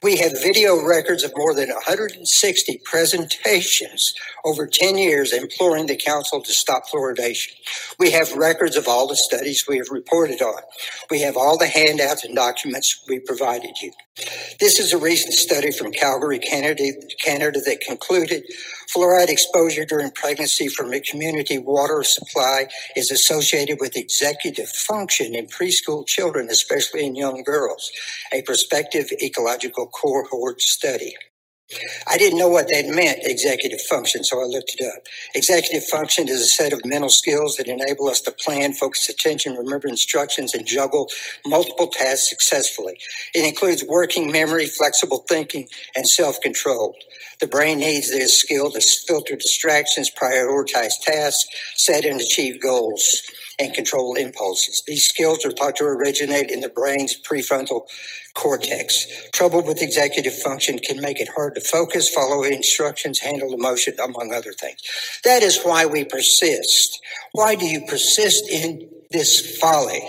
We have video records of more than 160 presentations over 10 years imploring the council to stop fluoridation. We have records of all the studies we have reported on. We have all the handouts and documents we provided you. This is a recent study from Calgary, Canada, Canada that concluded fluoride exposure during pregnancy from a community water supply is associated with executive function in preschool children, especially in young girls, a prospective ecological cohort study. I didn't know what that meant, executive function, so I looked it up. Executive function is a set of mental skills that enable us to plan, focus attention, remember instructions, and juggle multiple tasks successfully. It includes working memory, flexible thinking, and self control. The brain needs this skill to filter distractions, prioritize tasks, set and achieve goals and control impulses. These skills are thought to originate in the brain's prefrontal cortex. Trouble with executive function can make it hard to focus, follow instructions, handle emotion, among other things. That is why we persist. Why do you persist in this folly?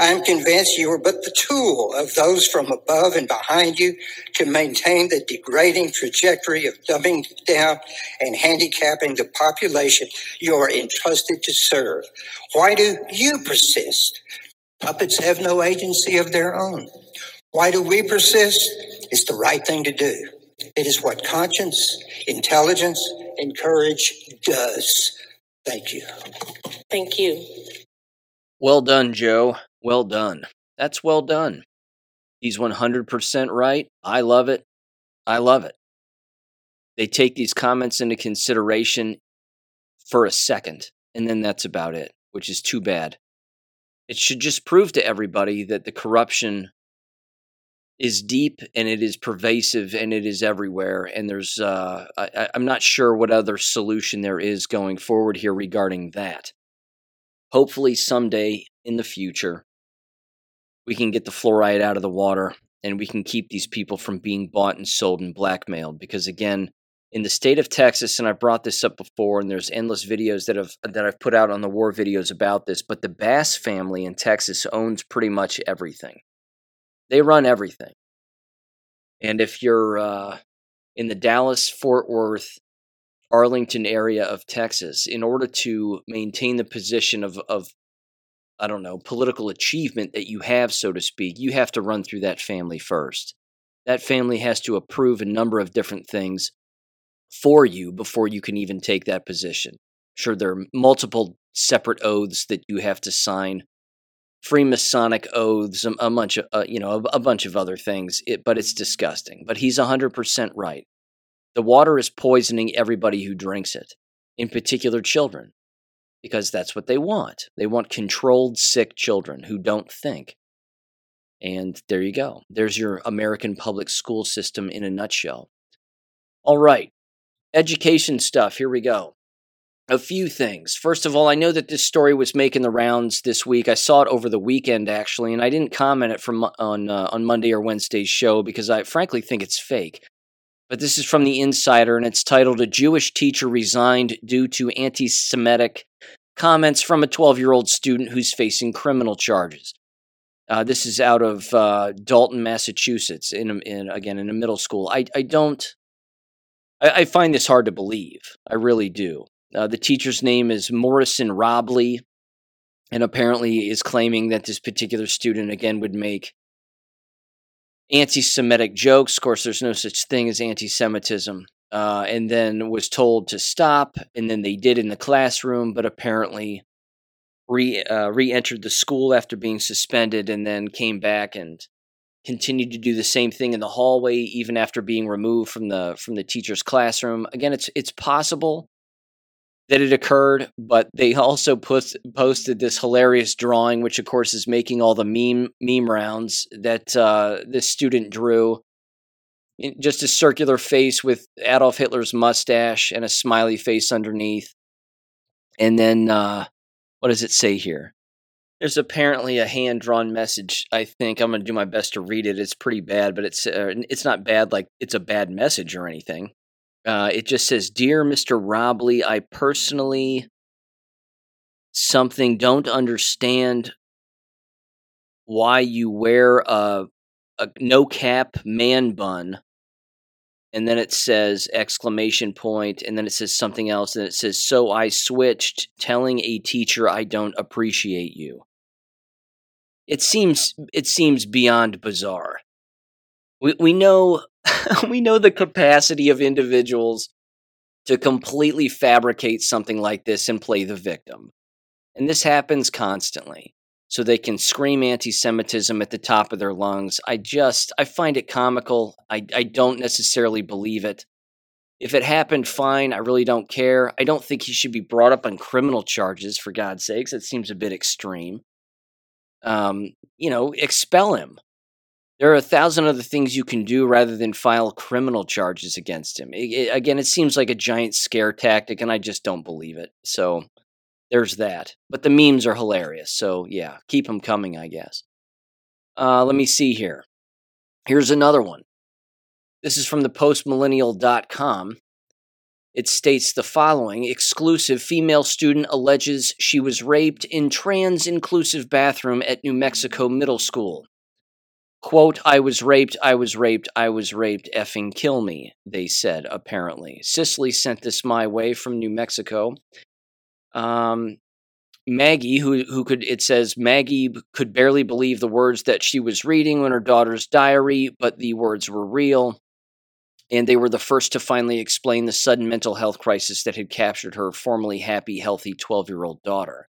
I am convinced you are but the tool of those from above and behind you to maintain the degrading trajectory of dumbing down and handicapping the population you are entrusted to serve. Why do you persist? Puppets have no agency of their own. Why do we persist? It's the right thing to do. It is what conscience, intelligence, and courage does. Thank you. Thank you. Well done, Joe. Well done. That's well done. He's 100% right. I love it. I love it. They take these comments into consideration for a second, and then that's about it, which is too bad. It should just prove to everybody that the corruption is deep and it is pervasive and it is everywhere. And there's, uh, I, I'm not sure what other solution there is going forward here regarding that. Hopefully, someday in the future, we can get the fluoride out of the water and we can keep these people from being bought and sold and blackmailed. Because again, in the state of Texas, and I brought this up before, and there's endless videos that have that I've put out on the war videos about this, but the Bass family in Texas owns pretty much everything. They run everything. And if you're uh, in the Dallas Fort Worth Arlington area of Texas, in order to maintain the position of, of I don't know, political achievement that you have, so to speak, you have to run through that family first. That family has to approve a number of different things for you before you can even take that position. Sure, there are multiple separate oaths that you have to sign, Freemasonic oaths, a, bunch of uh, you know a, a, bunch of other things. It, but it's disgusting. But he's hundred percent right. The water is poisoning everybody who drinks it, in particular children, because that's what they want. They want controlled, sick children who don't think. And there you go. There's your American public school system in a nutshell. All right, education stuff. Here we go. A few things. First of all, I know that this story was making the rounds this week. I saw it over the weekend actually, and I didn't comment it from on uh, on Monday or Wednesday's show because I frankly think it's fake. But this is from the Insider, and it's titled "A Jewish Teacher Resigned Due to Anti-Semitic Comments from a 12-Year-Old Student Who's Facing Criminal Charges." Uh, this is out of uh, Dalton, Massachusetts, in, in again in a middle school. I I don't. I, I find this hard to believe. I really do. Uh, the teacher's name is Morrison Robley, and apparently is claiming that this particular student again would make anti-Semitic jokes. Of course, there's no such thing as anti-Semitism. Uh, and then was told to stop, and then they did in the classroom, but apparently re uh, re-entered the school after being suspended, and then came back and continued to do the same thing in the hallway, even after being removed from the from the teacher's classroom. Again, it's it's possible that it occurred, but they also put, posted this hilarious drawing, which of course is making all the meme meme rounds that uh, this student drew. Just a circular face with Adolf Hitler's mustache and a smiley face underneath. And then, uh, what does it say here? There's apparently a hand drawn message. I think I'm going to do my best to read it. It's pretty bad, but it's uh, it's not bad like it's a bad message or anything. Uh, it just says, Dear Mr. Robley, I personally something don't understand why you wear a, a no cap man bun. And then it says exclamation point, and then it says something else, and it says, So I switched, telling a teacher I don't appreciate you. It seems it seems beyond bizarre. We we know <laughs> we know the capacity of individuals to completely fabricate something like this and play the victim. And this happens constantly. So they can scream anti Semitism at the top of their lungs. I just, I find it comical. I, I don't necessarily believe it. If it happened, fine. I really don't care. I don't think he should be brought up on criminal charges, for God's sakes. It seems a bit extreme. Um, you know, expel him. There are a thousand other things you can do rather than file criminal charges against him. It, it, again, it seems like a giant scare tactic, and I just don't believe it. So there's that. But the memes are hilarious. So yeah, keep them coming, I guess. Uh, let me see here. Here's another one. This is from the postmillennial.com. It states the following exclusive female student alleges she was raped in trans inclusive bathroom at New Mexico Middle School. Quote, I was raped, I was raped, I was raped, effing kill me, they said, apparently. Cicely sent this my way from New Mexico. Um, Maggie, who, who could, it says, Maggie could barely believe the words that she was reading in her daughter's diary, but the words were real. And they were the first to finally explain the sudden mental health crisis that had captured her formerly happy, healthy 12 year old daughter.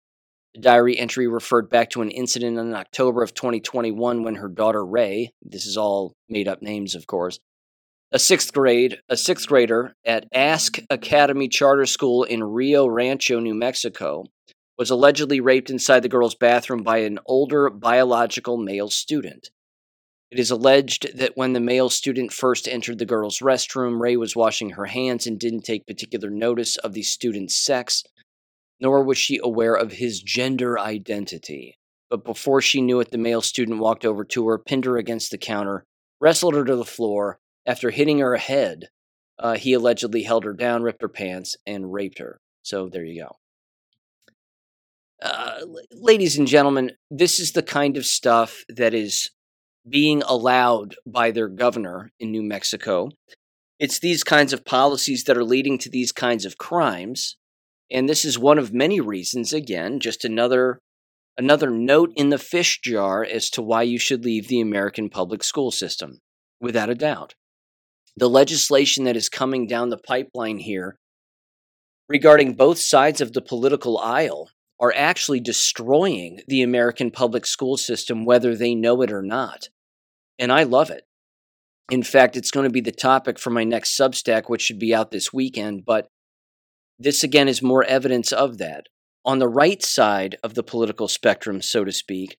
The diary entry referred back to an incident in October of 2021 when her daughter Ray, this is all made up names of course, a sixth grade, a sixth grader at Ask Academy Charter School in Rio Rancho, New Mexico, was allegedly raped inside the girl's bathroom by an older biological male student. It is alleged that when the male student first entered the girl's restroom, Ray was washing her hands and didn't take particular notice of the student's sex nor was she aware of his gender identity. But before she knew it, the male student walked over to her, pinned her against the counter, wrestled her to the floor. After hitting her head, uh, he allegedly held her down, ripped her pants, and raped her. So there you go. Uh, ladies and gentlemen, this is the kind of stuff that is being allowed by their governor in New Mexico It's these kinds of policies that are leading to these kinds of crimes. And this is one of many reasons, again, just another another note in the fish jar as to why you should leave the American public school system, without a doubt. The legislation that is coming down the pipeline here regarding both sides of the political aisle are actually destroying the American public school system, whether they know it or not. And I love it. In fact, it's going to be the topic for my next Substack, which should be out this weekend. But this again is more evidence of that. On the right side of the political spectrum, so to speak,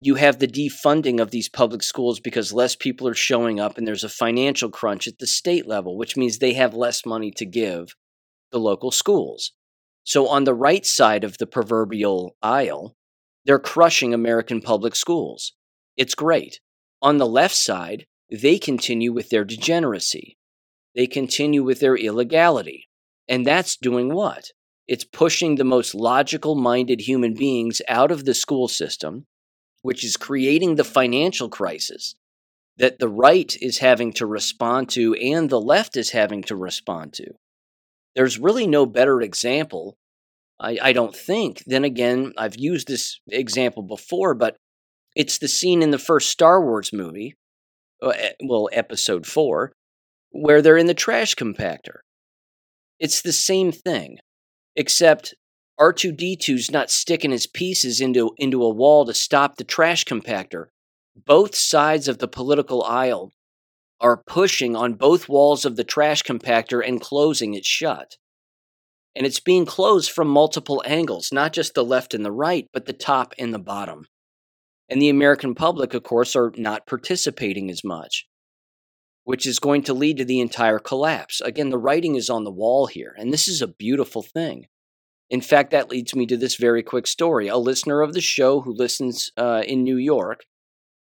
you have the defunding of these public schools because less people are showing up and there's a financial crunch at the state level, which means they have less money to give the local schools. So, on the right side of the proverbial aisle, they're crushing American public schools. It's great. On the left side, they continue with their degeneracy. They continue with their illegality. And that's doing what? It's pushing the most logical minded human beings out of the school system, which is creating the financial crisis that the right is having to respond to and the left is having to respond to. There's really no better example, I, I don't think. Then again, I've used this example before, but it's the scene in the first Star Wars movie, uh, well, episode four, where they're in the trash compactor. It's the same thing, except R2D2's not sticking his pieces into, into a wall to stop the trash compactor. Both sides of the political aisle are pushing on both walls of the trash compactor and closing it shut. And it's being closed from multiple angles, not just the left and the right, but the top and the bottom. And the American public, of course, are not participating as much, which is going to lead to the entire collapse. Again, the writing is on the wall here, and this is a beautiful thing. In fact, that leads me to this very quick story. A listener of the show who listens uh, in New York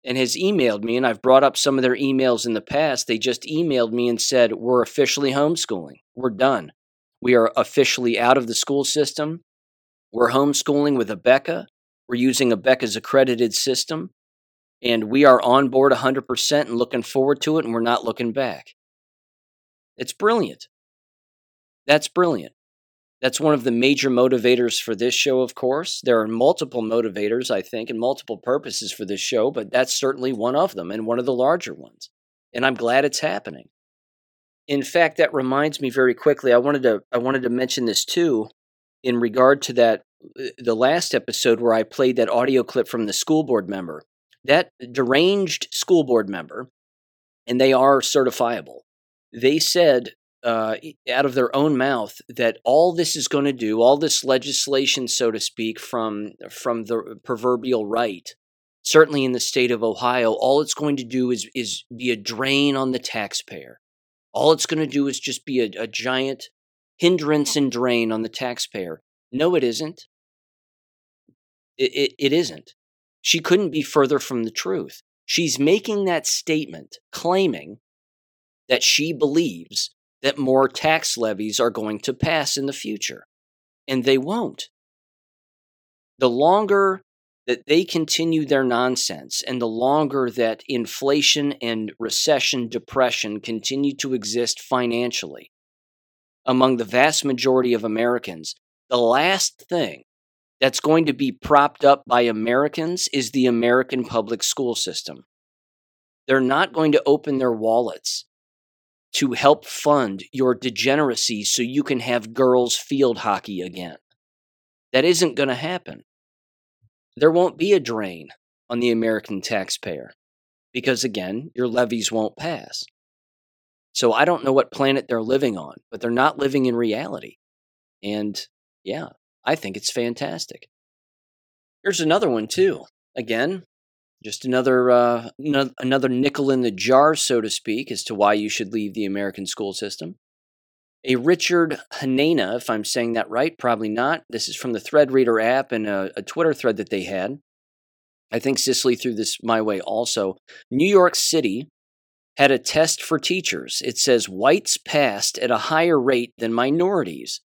and has emailed me, and I've brought up some of their emails in the past. They just emailed me and said, We're officially homeschooling. We're done. We are officially out of the school system. We're homeschooling with Abeka. We're using Abeka's accredited system. And we are on board 100% and looking forward to it, and we're not looking back. It's brilliant. That's brilliant. That's one of the major motivators for this show, of course. There are multiple motivators, I think, and multiple purposes for this show, but that's certainly one of them and one of the larger ones. And I'm glad it's happening. In fact, that reminds me very quickly. I wanted to I wanted to mention this too in regard to that uh, the last episode where I played that audio clip from the school board member. That deranged school board member, and they are certifiable. They said uh, out of their own mouth that all this is going to do, all this legislation, so to speak, from from the proverbial right, certainly in the state of Ohio, all it's going to do is is be a drain on the taxpayer. All it's going to do is just be a, a giant hindrance and drain on the taxpayer. No, it isn't. It, it, it isn't. She couldn't be further from the truth. She's making that statement, claiming that she believes that more tax levies are going to pass in the future. And they won't. The longer that they continue their nonsense and the longer that inflation and recession depression continue to exist financially among the vast majority of Americans, the last thing that's going to be propped up by Americans is the American public school system. They're not going to open their wallets to help fund your degeneracy so you can have girls field hockey again. That isn't going to happen. There won't be a drain on the American taxpayer because, again, your levies won't pass. So I don't know what planet they're living on, but they're not living in reality. And yeah, I think it's fantastic. Here's another one, too. Again, just another uh, no, another nickel in the jar, so to speak, as to why you should leave the American school system. A Richard Hanena, if I'm saying that right, probably not. This is from the Threadreader app and a, a Twitter thread that they had. I think Cicely threw this my way also. New York City had a test for teachers. It says whites passed at a higher rate than minorities.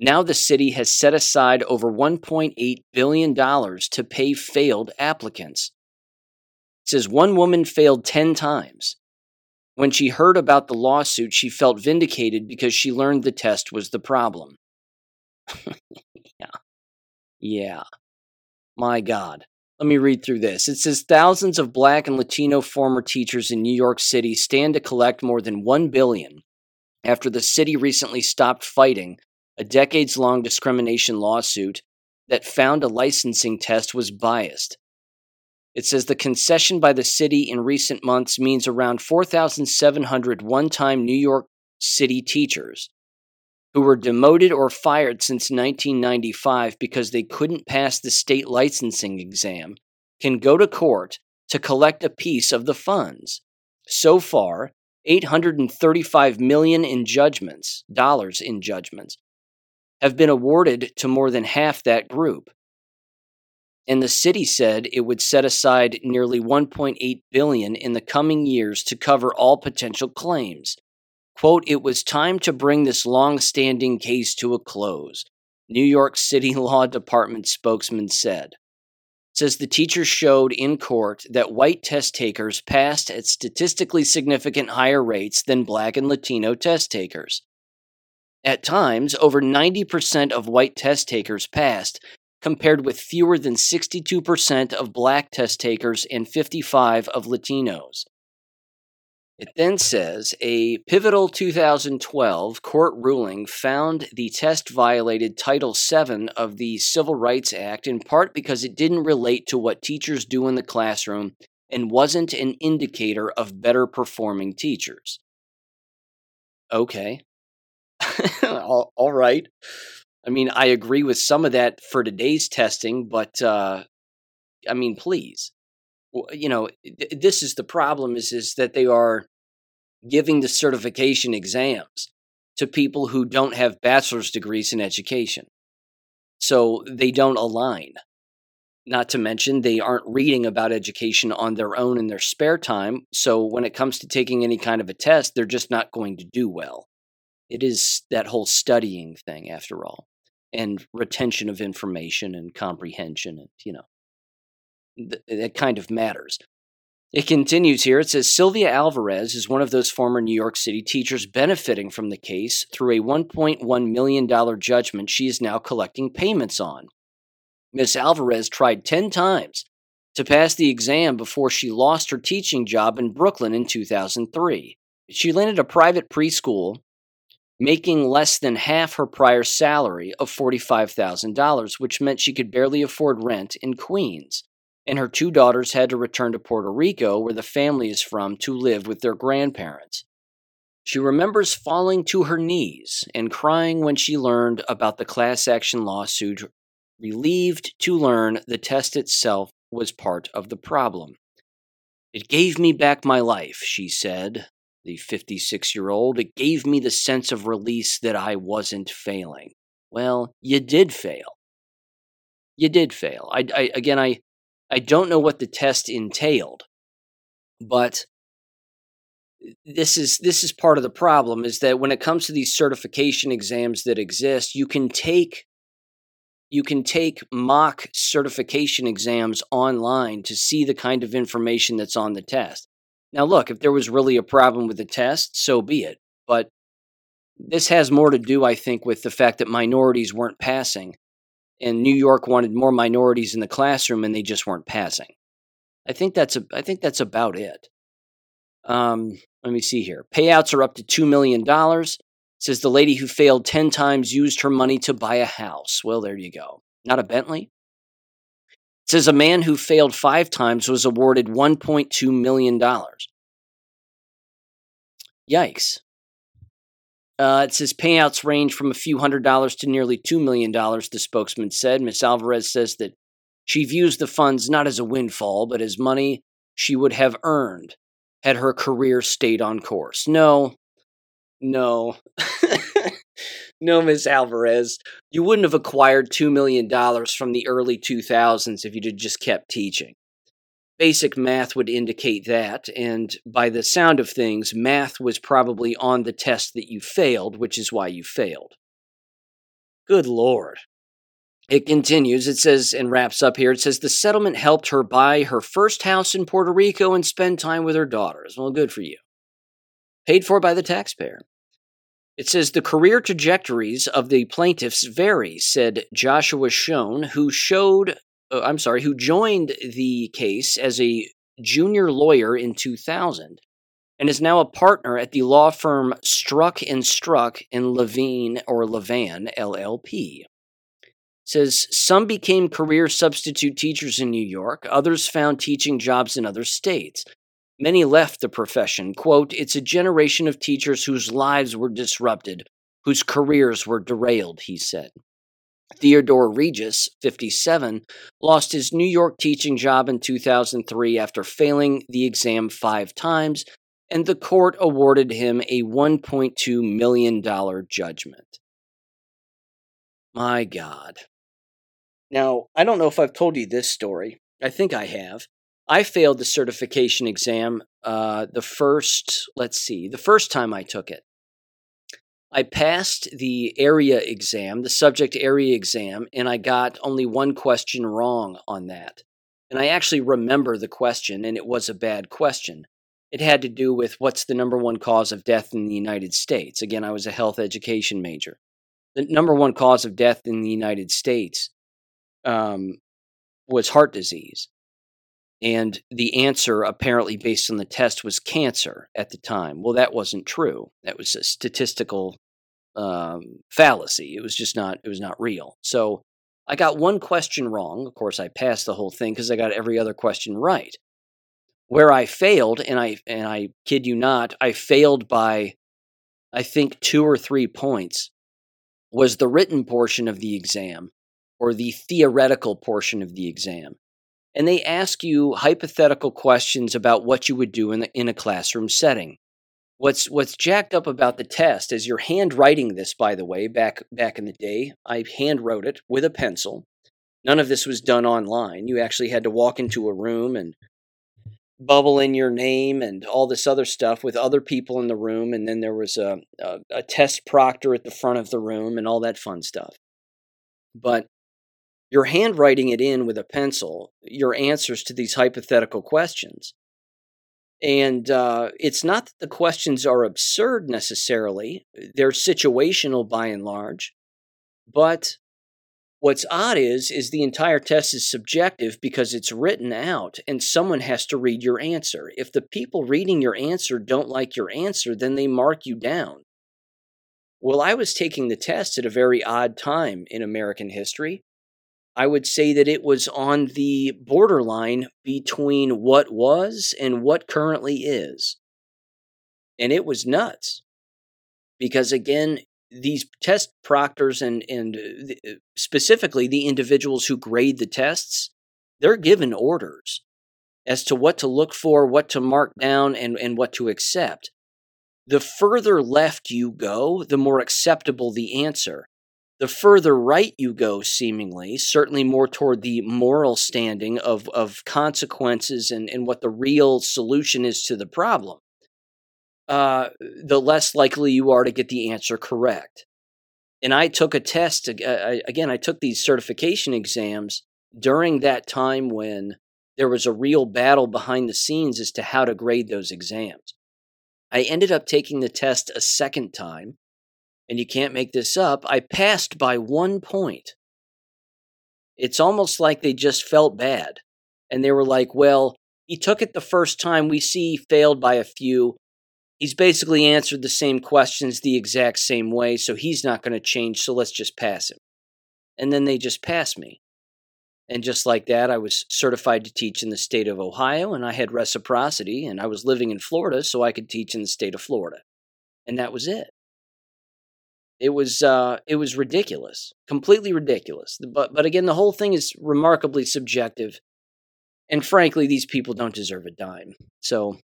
Now the city has set aside over $1.8 billion to pay failed applicants. It says one woman failed 10 times. When she heard about the lawsuit, she felt vindicated because she learned the test was the problem. <laughs> yeah. Yeah. My God. Let me read through this. It says thousands of black and Latino former teachers in New York City stand to collect more than 1 billion after the city recently stopped fighting a decades-long discrimination lawsuit that found a licensing test was biased. It says the concession by the city in recent months means around 4,700 one time New York City teachers who were demoted or fired since 1995 because they couldn't pass the state licensing exam can go to court to collect a piece of the funds. So far, 835 million in judgments, dollars in judgments have been awarded to more than half that group. And the city said it would set aside nearly 1.8 billion in the coming years to cover all potential claims. Quote, it was time to bring this long-standing case to a close, New York City <laughs> Law Department spokesman said. Says the teachers showed in court that white test takers passed at statistically significant higher rates than black and Latino test takers. At times, over 90% of white test takers passed, compared with fewer than 62% of black test takers and 55 of Latinos. It then says a pivotal 2012 court ruling found the test violated Title VII of the Civil Rights Act in part because it didn't relate to what teachers do in the classroom and wasn't an indicator of better performing teachers. Okay, <laughs> all, all right. I mean, I agree with some of that for today's testing, but uh, I mean, please, you know, this is the problem: is is that they are giving the certification exams to people who don't have bachelor's degrees in education, so they don't align. Not to mention, they aren't reading about education on their own in their spare time. So when it comes to taking any kind of a test, they're just not going to do well. It is that whole studying thing, after all, and retention of information and comprehension, and you know, th- that kind of matters. It continues here. It says Sylvia Alvarez is one of those former New York City teachers benefiting from the case through a $1.1 million judgment she is now collecting payments on. Miss Alvarez tried 10 times to pass the exam before she lost her teaching job in Brooklyn in 2003. She landed a private preschool making less than half her prior salary of $45,000, which meant she could barely afford rent in Queens. And her two daughters had to return to Puerto Rico, where the family is from, to live with their grandparents. She remembers falling to her knees and crying when she learned about the class action lawsuit, relieved to learn the test itself was part of the problem. It gave me back my life, she said, the 56 year old, it gave me the sense of release that I wasn't failing. Well, you did fail. You did fail. I, I again, I, I don't know what the test entailed, but this is this is part of the problem is that when it comes to these certification exams that exist you can take you can take mock certification exams online to see the kind of information that's on the test now, look, if there was really a problem with the test, so be it. But this has more to do, I think, with the fact that minorities weren't passing. And New York wanted more minorities in the classroom and they just weren't passing. I think that's a, I think that's about it. Um, let me see here. Payouts are up to $2 million. says the lady who failed 10 times used her money to buy a house. Well, there you go. Not a Bentley? It says a man who failed five times was awarded $1.2 million. Yikes. Uh, it says payouts range from a few hundred dollars to nearly $2 million, the spokesman said. Ms. Alvarez says that she views the funds not as a windfall, but as money she would have earned had her career stayed on course. No, no. <laughs> no, Miss Alvarez, you wouldn't have acquired $2 million from the early 2000s if you'd just kept teaching. Basic math would indicate that, and by the sound of things, math was probably on the test that you failed, which is why you failed. Good Lord. It continues, it says, and wraps up here. It says the settlement helped her buy her first house in Puerto Rico and spend time with her daughters. Well, good for you. paid for by the taxpayer. It says the career trajectories of the plaintiffs vary, said Joshua Schoen, who showed, uh, I'm sorry, who joined the case as a junior lawyer in 2000 and is now a partner at the law firm Stroock and Stroock in Levine or Levan LLP. Says some became career substitute teachers in New York, others found teaching jobs in other states. Many left the profession. Quote, it's a generation of teachers whose lives were disrupted, whose careers were derailed, he said. Theodore Regis, 57, lost his New York teaching job in 2003 after failing the exam five times, and the court awarded him a $1.2 million judgment. My God. Now, I don't know if I've told you this story. I think I have. I failed the certification exam uh, the first, let's see, the first time I took it. I passed the area exam, the subject area exam, and I got only one question wrong on that. And I actually remember the question, and it was a bad question. It had to do with what's the number one cause of death in the United States. Again, I was a health education major. The number one cause of death in the United States um, was heart disease. And the answer, apparently based on the test, was cancer at the time. Well, that wasn't true. That was a statistical um, fallacy. It was just not. It was not real. So I got one question wrong. Of course, I passed the whole thing because I got every other question right. Where I failed, and I and I kid you not, I failed by, I think two or three points, was the written portion of the exam, or the theoretical portion of the exam and they ask you hypothetical questions about what you would do in, the, in a classroom setting. What's what's jacked up about the test is you're handwriting this, by the way. Back back in the day, I hand wrote it with a pencil. None of this was done online. You actually had to walk into a room and bubble in your name and all this other stuff with other people in the room, and then there was a, a, a test proctor at the front of the room and all that fun stuff. But you're handwriting it in with a pencil, your answers to these hypothetical questions. And uh, it's not that the questions are absurd necessarily, they're situational by and large. But what's odd is, is the entire test is subjective because it's written out and someone has to read your answer. If the people reading your answer don't like your answer, then they mark you down. Well, I was taking the test at a very odd time in American history. I would say that it was on the borderline between what was and what currently is. And it was nuts. Because again, these test proctors and, and uh, uh, specifically the individuals who grade the tests, they're given orders as to what to look for, what to mark down, and, and what to accept. The further left you go, the more acceptable the answer. The further right you go, seemingly, certainly more toward the moral standing of, of consequences and, and what the real solution is to the problem, uh, the less likely you are to get the answer correct. And I took a test, uh, again, I took these certification exams during that time when there was a real battle behind the scenes as to how to grade those exams. I ended up taking the test a second time and you can't make this up, I passed by one point. It's almost like they just felt bad. And they were like, well, he took it the first time. We see he failed by a few. He's basically answered the same questions the exact same way, so he's not going to change, so let's just pass him. And then they just passed me. And just like that, I was certified to teach in the state of Ohio, and I had reciprocity, and I was living in Florida, so I could teach in the state of Florida. And that was it. It was uh, it was ridiculous, completely ridiculous. But but again, the whole thing is remarkably subjective, and frankly, these people don't deserve a dime. So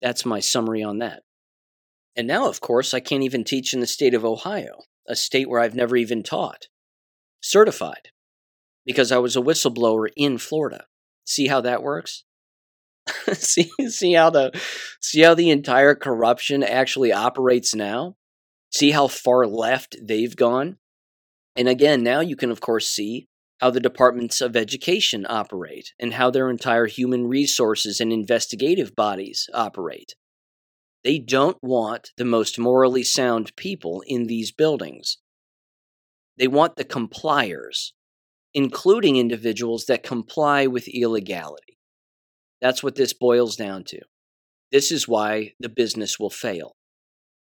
that's my summary on that. And now, of course, I can't even teach in the state of Ohio, a state where I've never even taught, certified, because I was a whistleblower in Florida. See how that works? <laughs> see see how the see how the entire corruption actually operates now? See how far left they've gone? And again, now you can, of course, see how the departments of education operate and how their entire human resources and investigative bodies operate. They don't want the most morally sound people in these buildings. They want the compliers, including individuals that comply with illegality. That's what this boils down to. This is why the business will fail.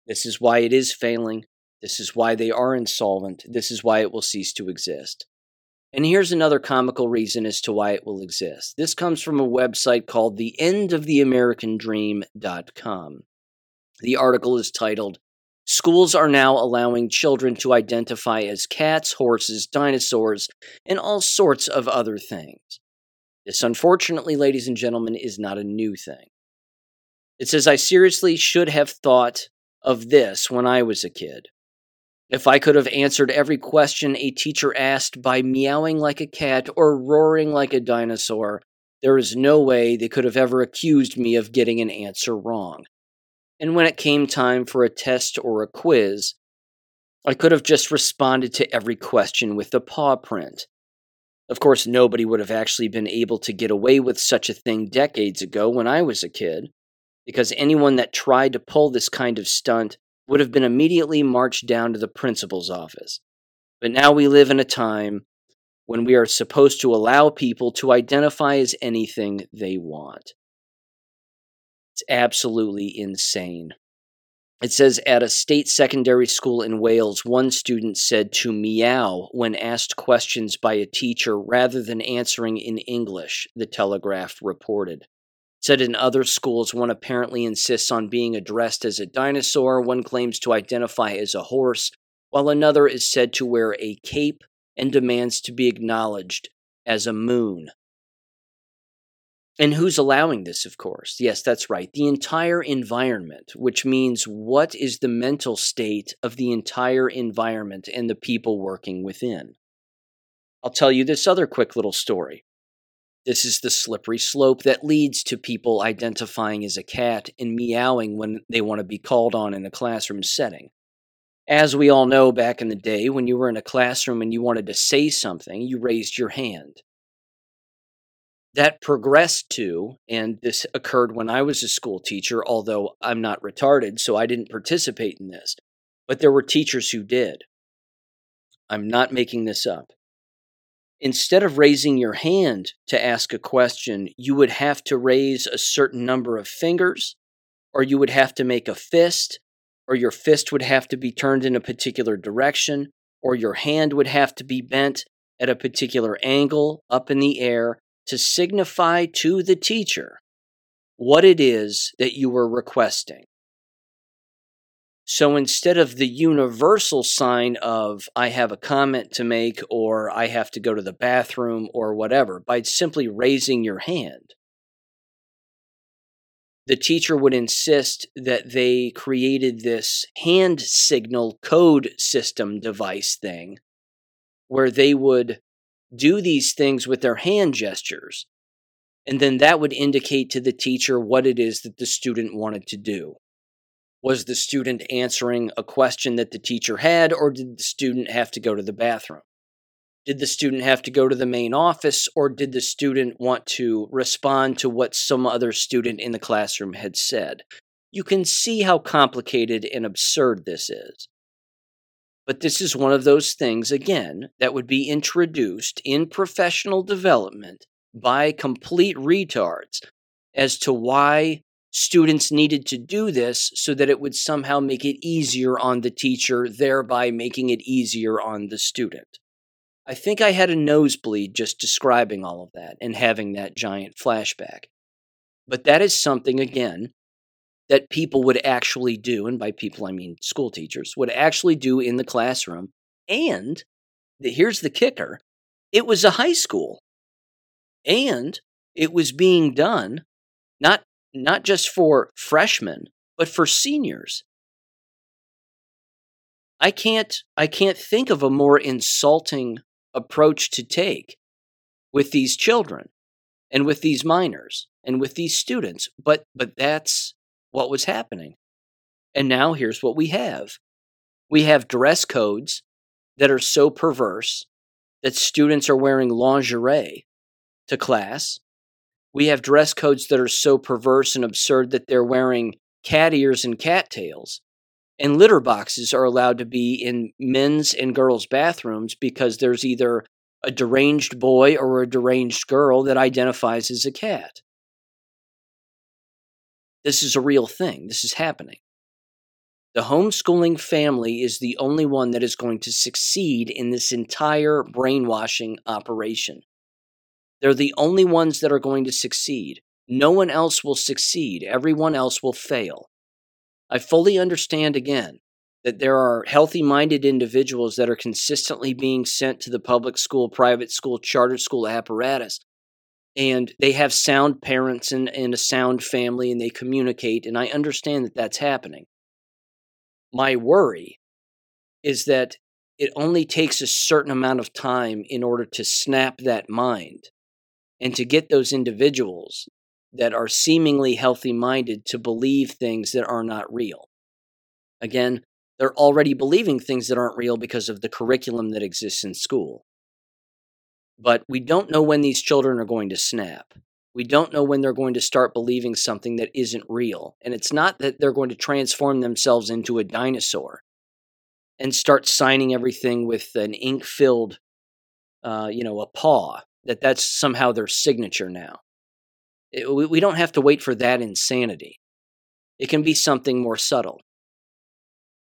This is why it is failing. This is why they are insolvent. This is why it will cease to exist. And here's another comical reason as to why it will exist. This comes from a website called theendoftheamericandream.com. The article is titled Schools are now allowing children to identify as cats, horses, dinosaurs, and all sorts of other things. This, unfortunately, ladies and gentlemen, is not a new thing. It says, I seriously should have thought of this when I was a kid. If I could have answered every question a teacher asked by meowing like a cat or roaring like a dinosaur, there is no way they could have ever accused me of getting an answer wrong. And when it came time for a test or a quiz, I could have just responded to every question with the paw print. Of course, nobody would have actually been able to get away with such a thing decades ago when I was a kid, because anyone that tried to pull this kind of stunt would have been immediately marched down to the principal's office. But now we live in a time when we are supposed to allow people to identify as anything they want. It's absolutely insane. It says at a state secondary school in Wales, one student said to meow when asked questions by a teacher rather than answering in English, the Telegraph reported said in other schools, one apparently insists on being addressed as a dinosaur, one claims to identify as a horse, while another is said to wear a cape and demands to be acknowledged as a moon. And who's allowing this, of course? Yes, that's right. The entire environment, which means what is the mental state of the entire environment and the people working within. I'll tell you this other quick little story. This is the slippery slope that leads to people identifying as a cat and meowing when they want to be called on in a classroom setting. As we all know, back in the day, when you were in a classroom and you wanted to say something, you raised your hand. That progressed to, and this occurred when I was a school teacher, although I'm not retarded, so I didn't participate in this, but there were teachers who did. I'm not making this up instead of raising your hand to ask a question, you would have to raise a certain number of fingers, or you would have to make a fist, or your fist would have to be turned in a particular direction, or your hand would have to be bent at a particular angle up in the air to signify to the teacher what it is that you were requesting. So instead of the universal sign of I have a comment to make or I have to go to the bathroom or whatever, by simply raising your hand, the teacher would insist that they created this hand signal code system device thing where they would do these things with their hand gestures. And then that would indicate to the teacher what it is that the student wanted to do. Was the student answering a question that the teacher had, or did the student have to go to the bathroom? Did the student have to go to the main office, or did the student want to respond to what some other student in the classroom had said? You can see how complicated and absurd this is. But this is one of those things, again, that would be introduced in professional development by complete retards as to why students needed to do this so that it would somehow make it easier on the teacher, thereby making it easier on the student. I think I had a nosebleed just describing all of that and having that giant flashback. But that is something, again, that people would actually do, and by people I mean school teachers, would actually do in the classroom. And the, here's the kicker it was a high school. And it was being done not not just for freshmen, but for seniors. I can't I can't think of a more insulting approach to take with these children and with these minors and with these students, but but that's what was happening. And now here's what we have. We have dress codes that are so perverse that students are wearing lingerie to class we have dress codes that are so perverse and absurd that they're wearing cat ears and cattails. And litter boxes are allowed to be in men's and girls' bathrooms because there's either a deranged boy or a deranged girl that identifies as a cat. This is a real thing. This is happening. The homeschooling family is the only one that is going to succeed in this entire brainwashing operation. They're the only ones that are going to succeed. No one else will succeed, everyone else will fail. I fully understand again that there are healthy minded individuals that are consistently being sent to the public school, private school, charter school apparatus. And they have sound parents and, and a sound family and they communicate. And I understand that that's happening. My worry is that it only takes a certain amount of time in order to snap that mind and to get those individuals that are seemingly healthy minded to believe things that are not real. Again, they're already believing things that aren't real because of the curriculum that exists in school. But we don't know when these children are going to snap. We don't know when they're going to start believing something that isn't real. And it's not that they're going to transform themselves into a dinosaur and start signing everything with an ink filled, uh, you know, a paw, that that's somehow their signature now. It, we, we don't have to wait for that insanity. It can be something more subtle.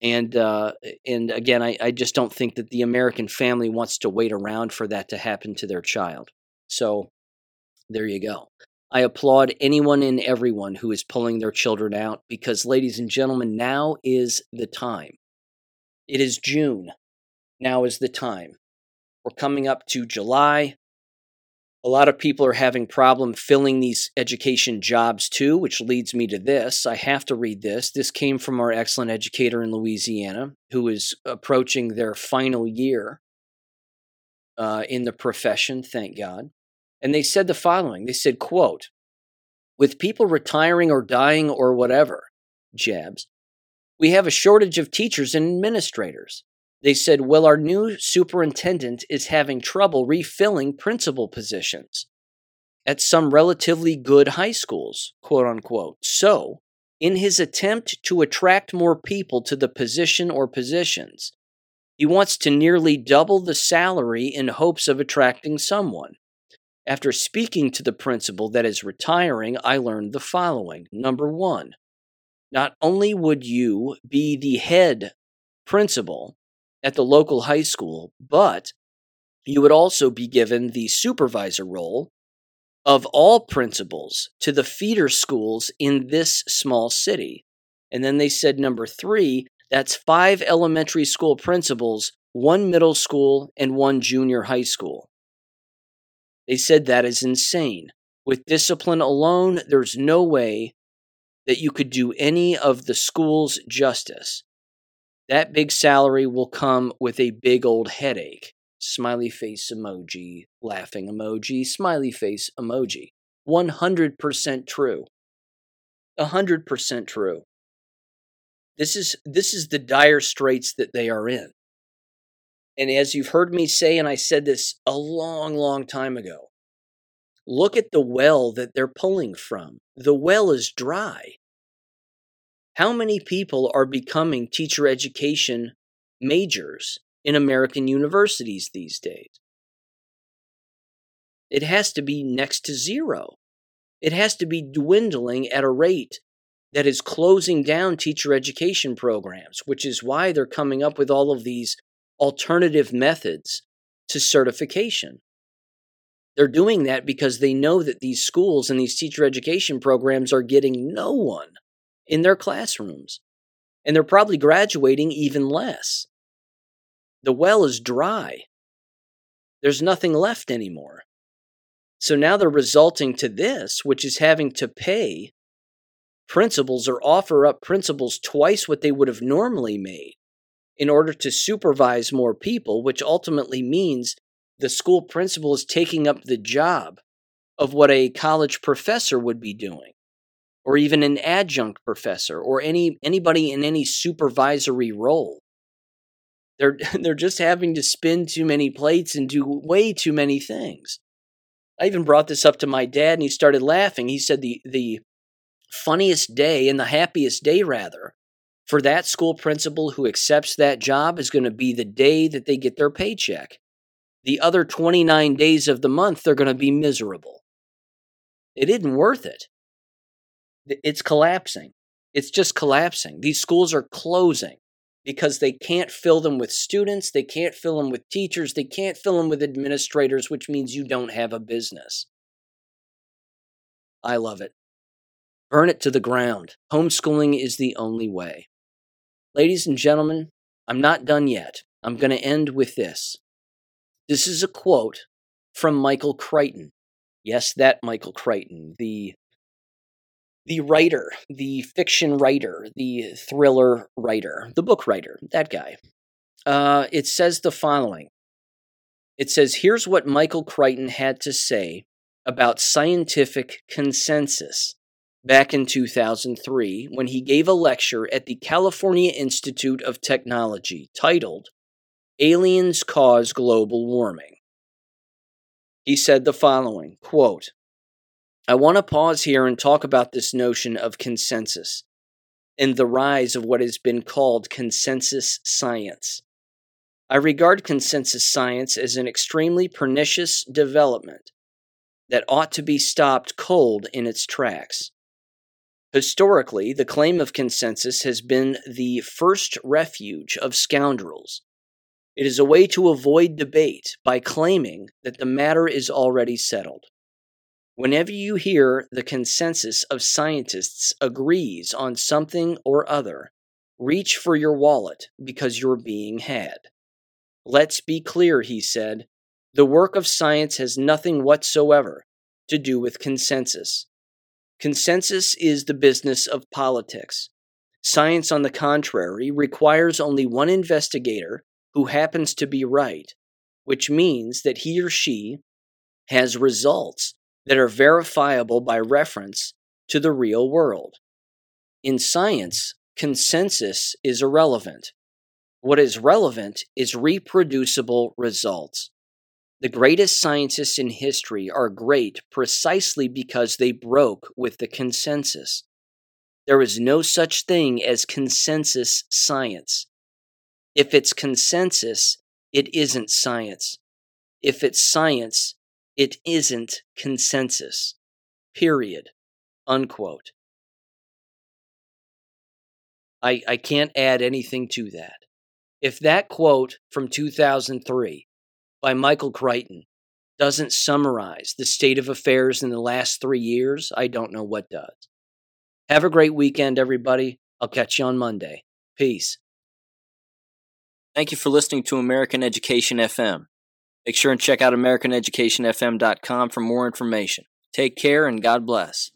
And uh, and again, I, I just don't think that the American family wants to wait around for that to happen to their child. So there you go. I applaud anyone and everyone who is pulling their children out because, ladies and gentlemen, now is the time. It is June. Now is the time. We're coming up to July. A lot of people are having problem filling these education jobs too, which leads me to this. I have to read this. This came from our excellent educator in Louisiana who is approaching their final year uh, in the profession, thank God and they said the following they said quote with people retiring or dying or whatever jabs we have a shortage of teachers and administrators they said well our new superintendent is having trouble refilling principal positions at some relatively good high schools quote unquote so in his attempt to attract more people to the position or positions he wants to nearly double the salary in hopes of attracting someone after speaking to the principal that is retiring, I learned the following. Number one, not only would you be the head principal at the local high school, but you would also be given the supervisor role of all principals to the feeder schools in this small city. And then they said number three, that's five elementary school principals, one middle school, and one junior high school. They said that is insane. With discipline alone, there's no way that you could do any of the schools justice. That big salary will come with a big old headache. Smiley face emoji, laughing emoji, smiley face emoji. 100% true. 100% true. This is this is the dire straits that they are in. And as you've heard me say, and I said this a long, long time ago, look at the well that they're pulling from. The well is dry. How many people are becoming teacher education majors in American universities these days? It has to be next to zero. It has to be dwindling at a rate that is closing down teacher education programs, which is why they're coming up with all of these alternative methods to certification. They're doing that because they know that these schools and these teacher education programs are getting no one in their classrooms. And they're probably graduating even less. The well is dry. There's nothing left anymore. So now they're resulting to this, which is having to pay principals or offer up principals twice what they would have normally made in order to supervise more people, which ultimately means the school principal is taking up the job of what a college professor would be doing or even an adjunct professor or any anybody in any supervisory role they're <laughs> they're just having to spin too many plates and do way too many things i even brought this up to my dad and he started laughing he said the the funniest day and the happiest day, rather, for that school principal who accepts that job is going to be the day that they get their paycheck. The other 29 days of the month, they're going to be miserable. It isn't worth it. It's collapsing. It's just collapsing. These schools are closing because they can't fill them with students, they can't fill them with teachers, they can't fill them with administrators, which means you don't have a business. I love it. Burn it to the ground. Homeschooling is the only way. Ladies and gentlemen, I'm not done yet. I'm going to end with this. This is a quote from Michael Crichton. Yes, that Michael Crichton, the the writer, the fiction writer, the thriller writer, the book writer, that guy. Uh, it says the following. It says, Here's what Michael Crichton had to say about scientific consensus back in 2003 when he gave a lecture at the California Institute of Technology titled Aliens Cause Global Warming. He said the following quote, I want to pause here and talk about this notion of consensus and the rise of what has been called consensus science. I regard consensus science as an extremely pernicious development that ought to be stopped cold in its tracks. Historically, the claim of consensus has been the first refuge of scoundrels. It is a way to avoid debate by claiming that the matter is already settled. Whenever you hear the consensus of scientists agrees on something or other, reach for your wallet because you're being had. Let's be clear, he said. The work of science has nothing whatsoever to do with consensus. Consensus is the business of politics. Science, on the contrary, requires only one investigator who happens to be right, which means that he or she has results that are verifiable by reference to the real world. In science, consensus is irrelevant. What is relevant is reproducible results. The greatest scientists in history are great precisely because they broke with the consensus. There is no such thing as consensus science. If it's consensus, it isn't science. If it's science, it isn't consensus. Period. Unquote. I, I can't add anything to that. If that quote from 2003 by Michael Crichton doesn't summarize the state of affairs in the last three years, I don't know what does. Have a great weekend, everybody. I'll catch you on Monday. Peace. Thank you for listening to American Education FM. Make sure and check out AmericanEducationFM.com for more information. Take care and God bless.